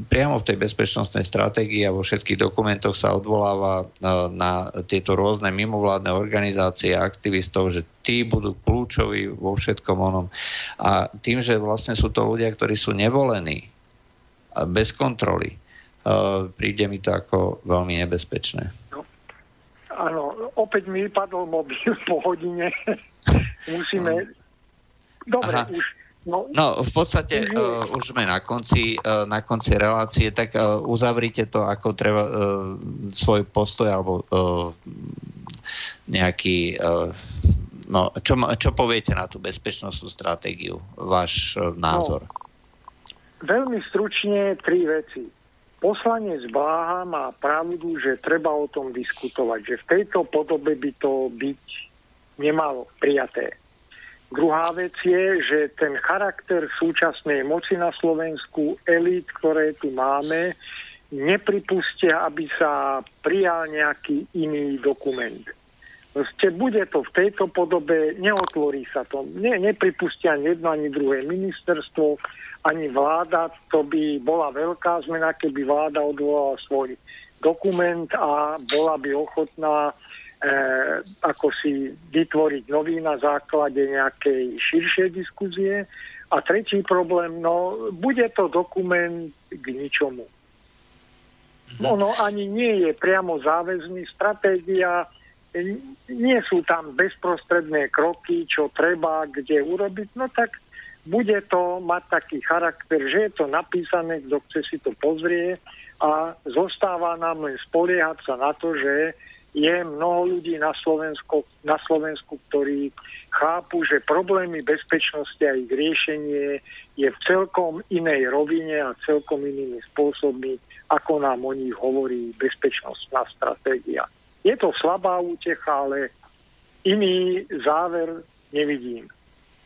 priamo v tej bezpečnostnej stratégii a vo všetkých dokumentoch sa odvoláva na tieto rôzne mimovládne organizácie a aktivistov, že tí budú kľúčoví vo všetkom onom. A tým, že vlastne sú to ľudia, ktorí sú nevolení, bez kontroly, príde mi to ako veľmi nebezpečné. No, áno, opäť mi vypadol mobil po hodine. Musíme... Dobre, Aha. už No, no v podstate uh, už sme na konci, uh, na konci relácie, tak uh, uzavrite to, ako treba uh, svoj postoj alebo uh, nejaký uh, no, čo, čo poviete na tú bezpečnostnú stratégiu, váš uh, názor? No, Veľmi stručne tri veci. Poslanec Bláha má pravdu, že treba o tom diskutovať, že v tejto podobe by to byť nemalo prijaté. Druhá vec je, že ten charakter súčasnej moci na Slovensku, elít, ktoré tu máme, nepripustia, aby sa prijal nejaký iný dokument. Proste bude to v tejto podobe, neotvorí sa to. Ne, nepripustia ani jedno, ani druhé ministerstvo ani vláda, to by bola veľká zmena, keby vláda odvolala svoj dokument a bola by ochotná e, ako si vytvoriť nový na základe nejakej širšej diskuzie. A tretí problém, no bude to dokument k ničomu. No, no ani nie je priamo záväzný. Stratégia, nie sú tam bezprostredné kroky, čo treba, kde urobiť. No tak bude to mať taký charakter, že je to napísané, kto chce si to pozrie a zostáva nám len spoliehať sa na to, že je mnoho ľudí na Slovensku, na Slovensku, ktorí chápu, že problémy bezpečnosti a ich riešenie je v celkom inej rovine a celkom inými spôsobmi, ako nám o nich hovorí bezpečnostná stratégia. Je to slabá útecha, ale iný záver nevidím.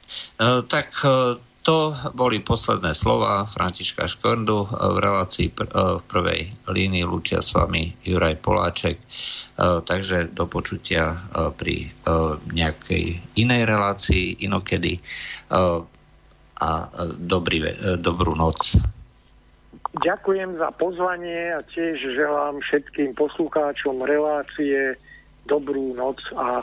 E, tak e, to boli posledné slova Františka Škordu v relácii e, v prvej línii Lučia s vami Juraj Poláček. Takže do počutia pri nejakej inej relácii inokedy a dobrý, dobrú noc. Ďakujem za pozvanie a tiež želám všetkým poslucháčom relácie dobrú noc a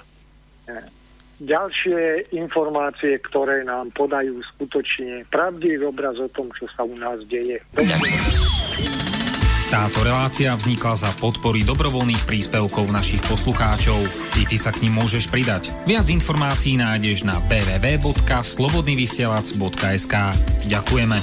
ďalšie informácie, ktoré nám podajú skutočne pravdivý obraz o tom, čo sa u nás deje. Táto relácia vznikla za podpory dobrovoľných príspevkov našich poslucháčov. I ty sa k ním môžeš pridať. Viac informácií nájdeš na www.slobodnyvysielac.sk Ďakujeme.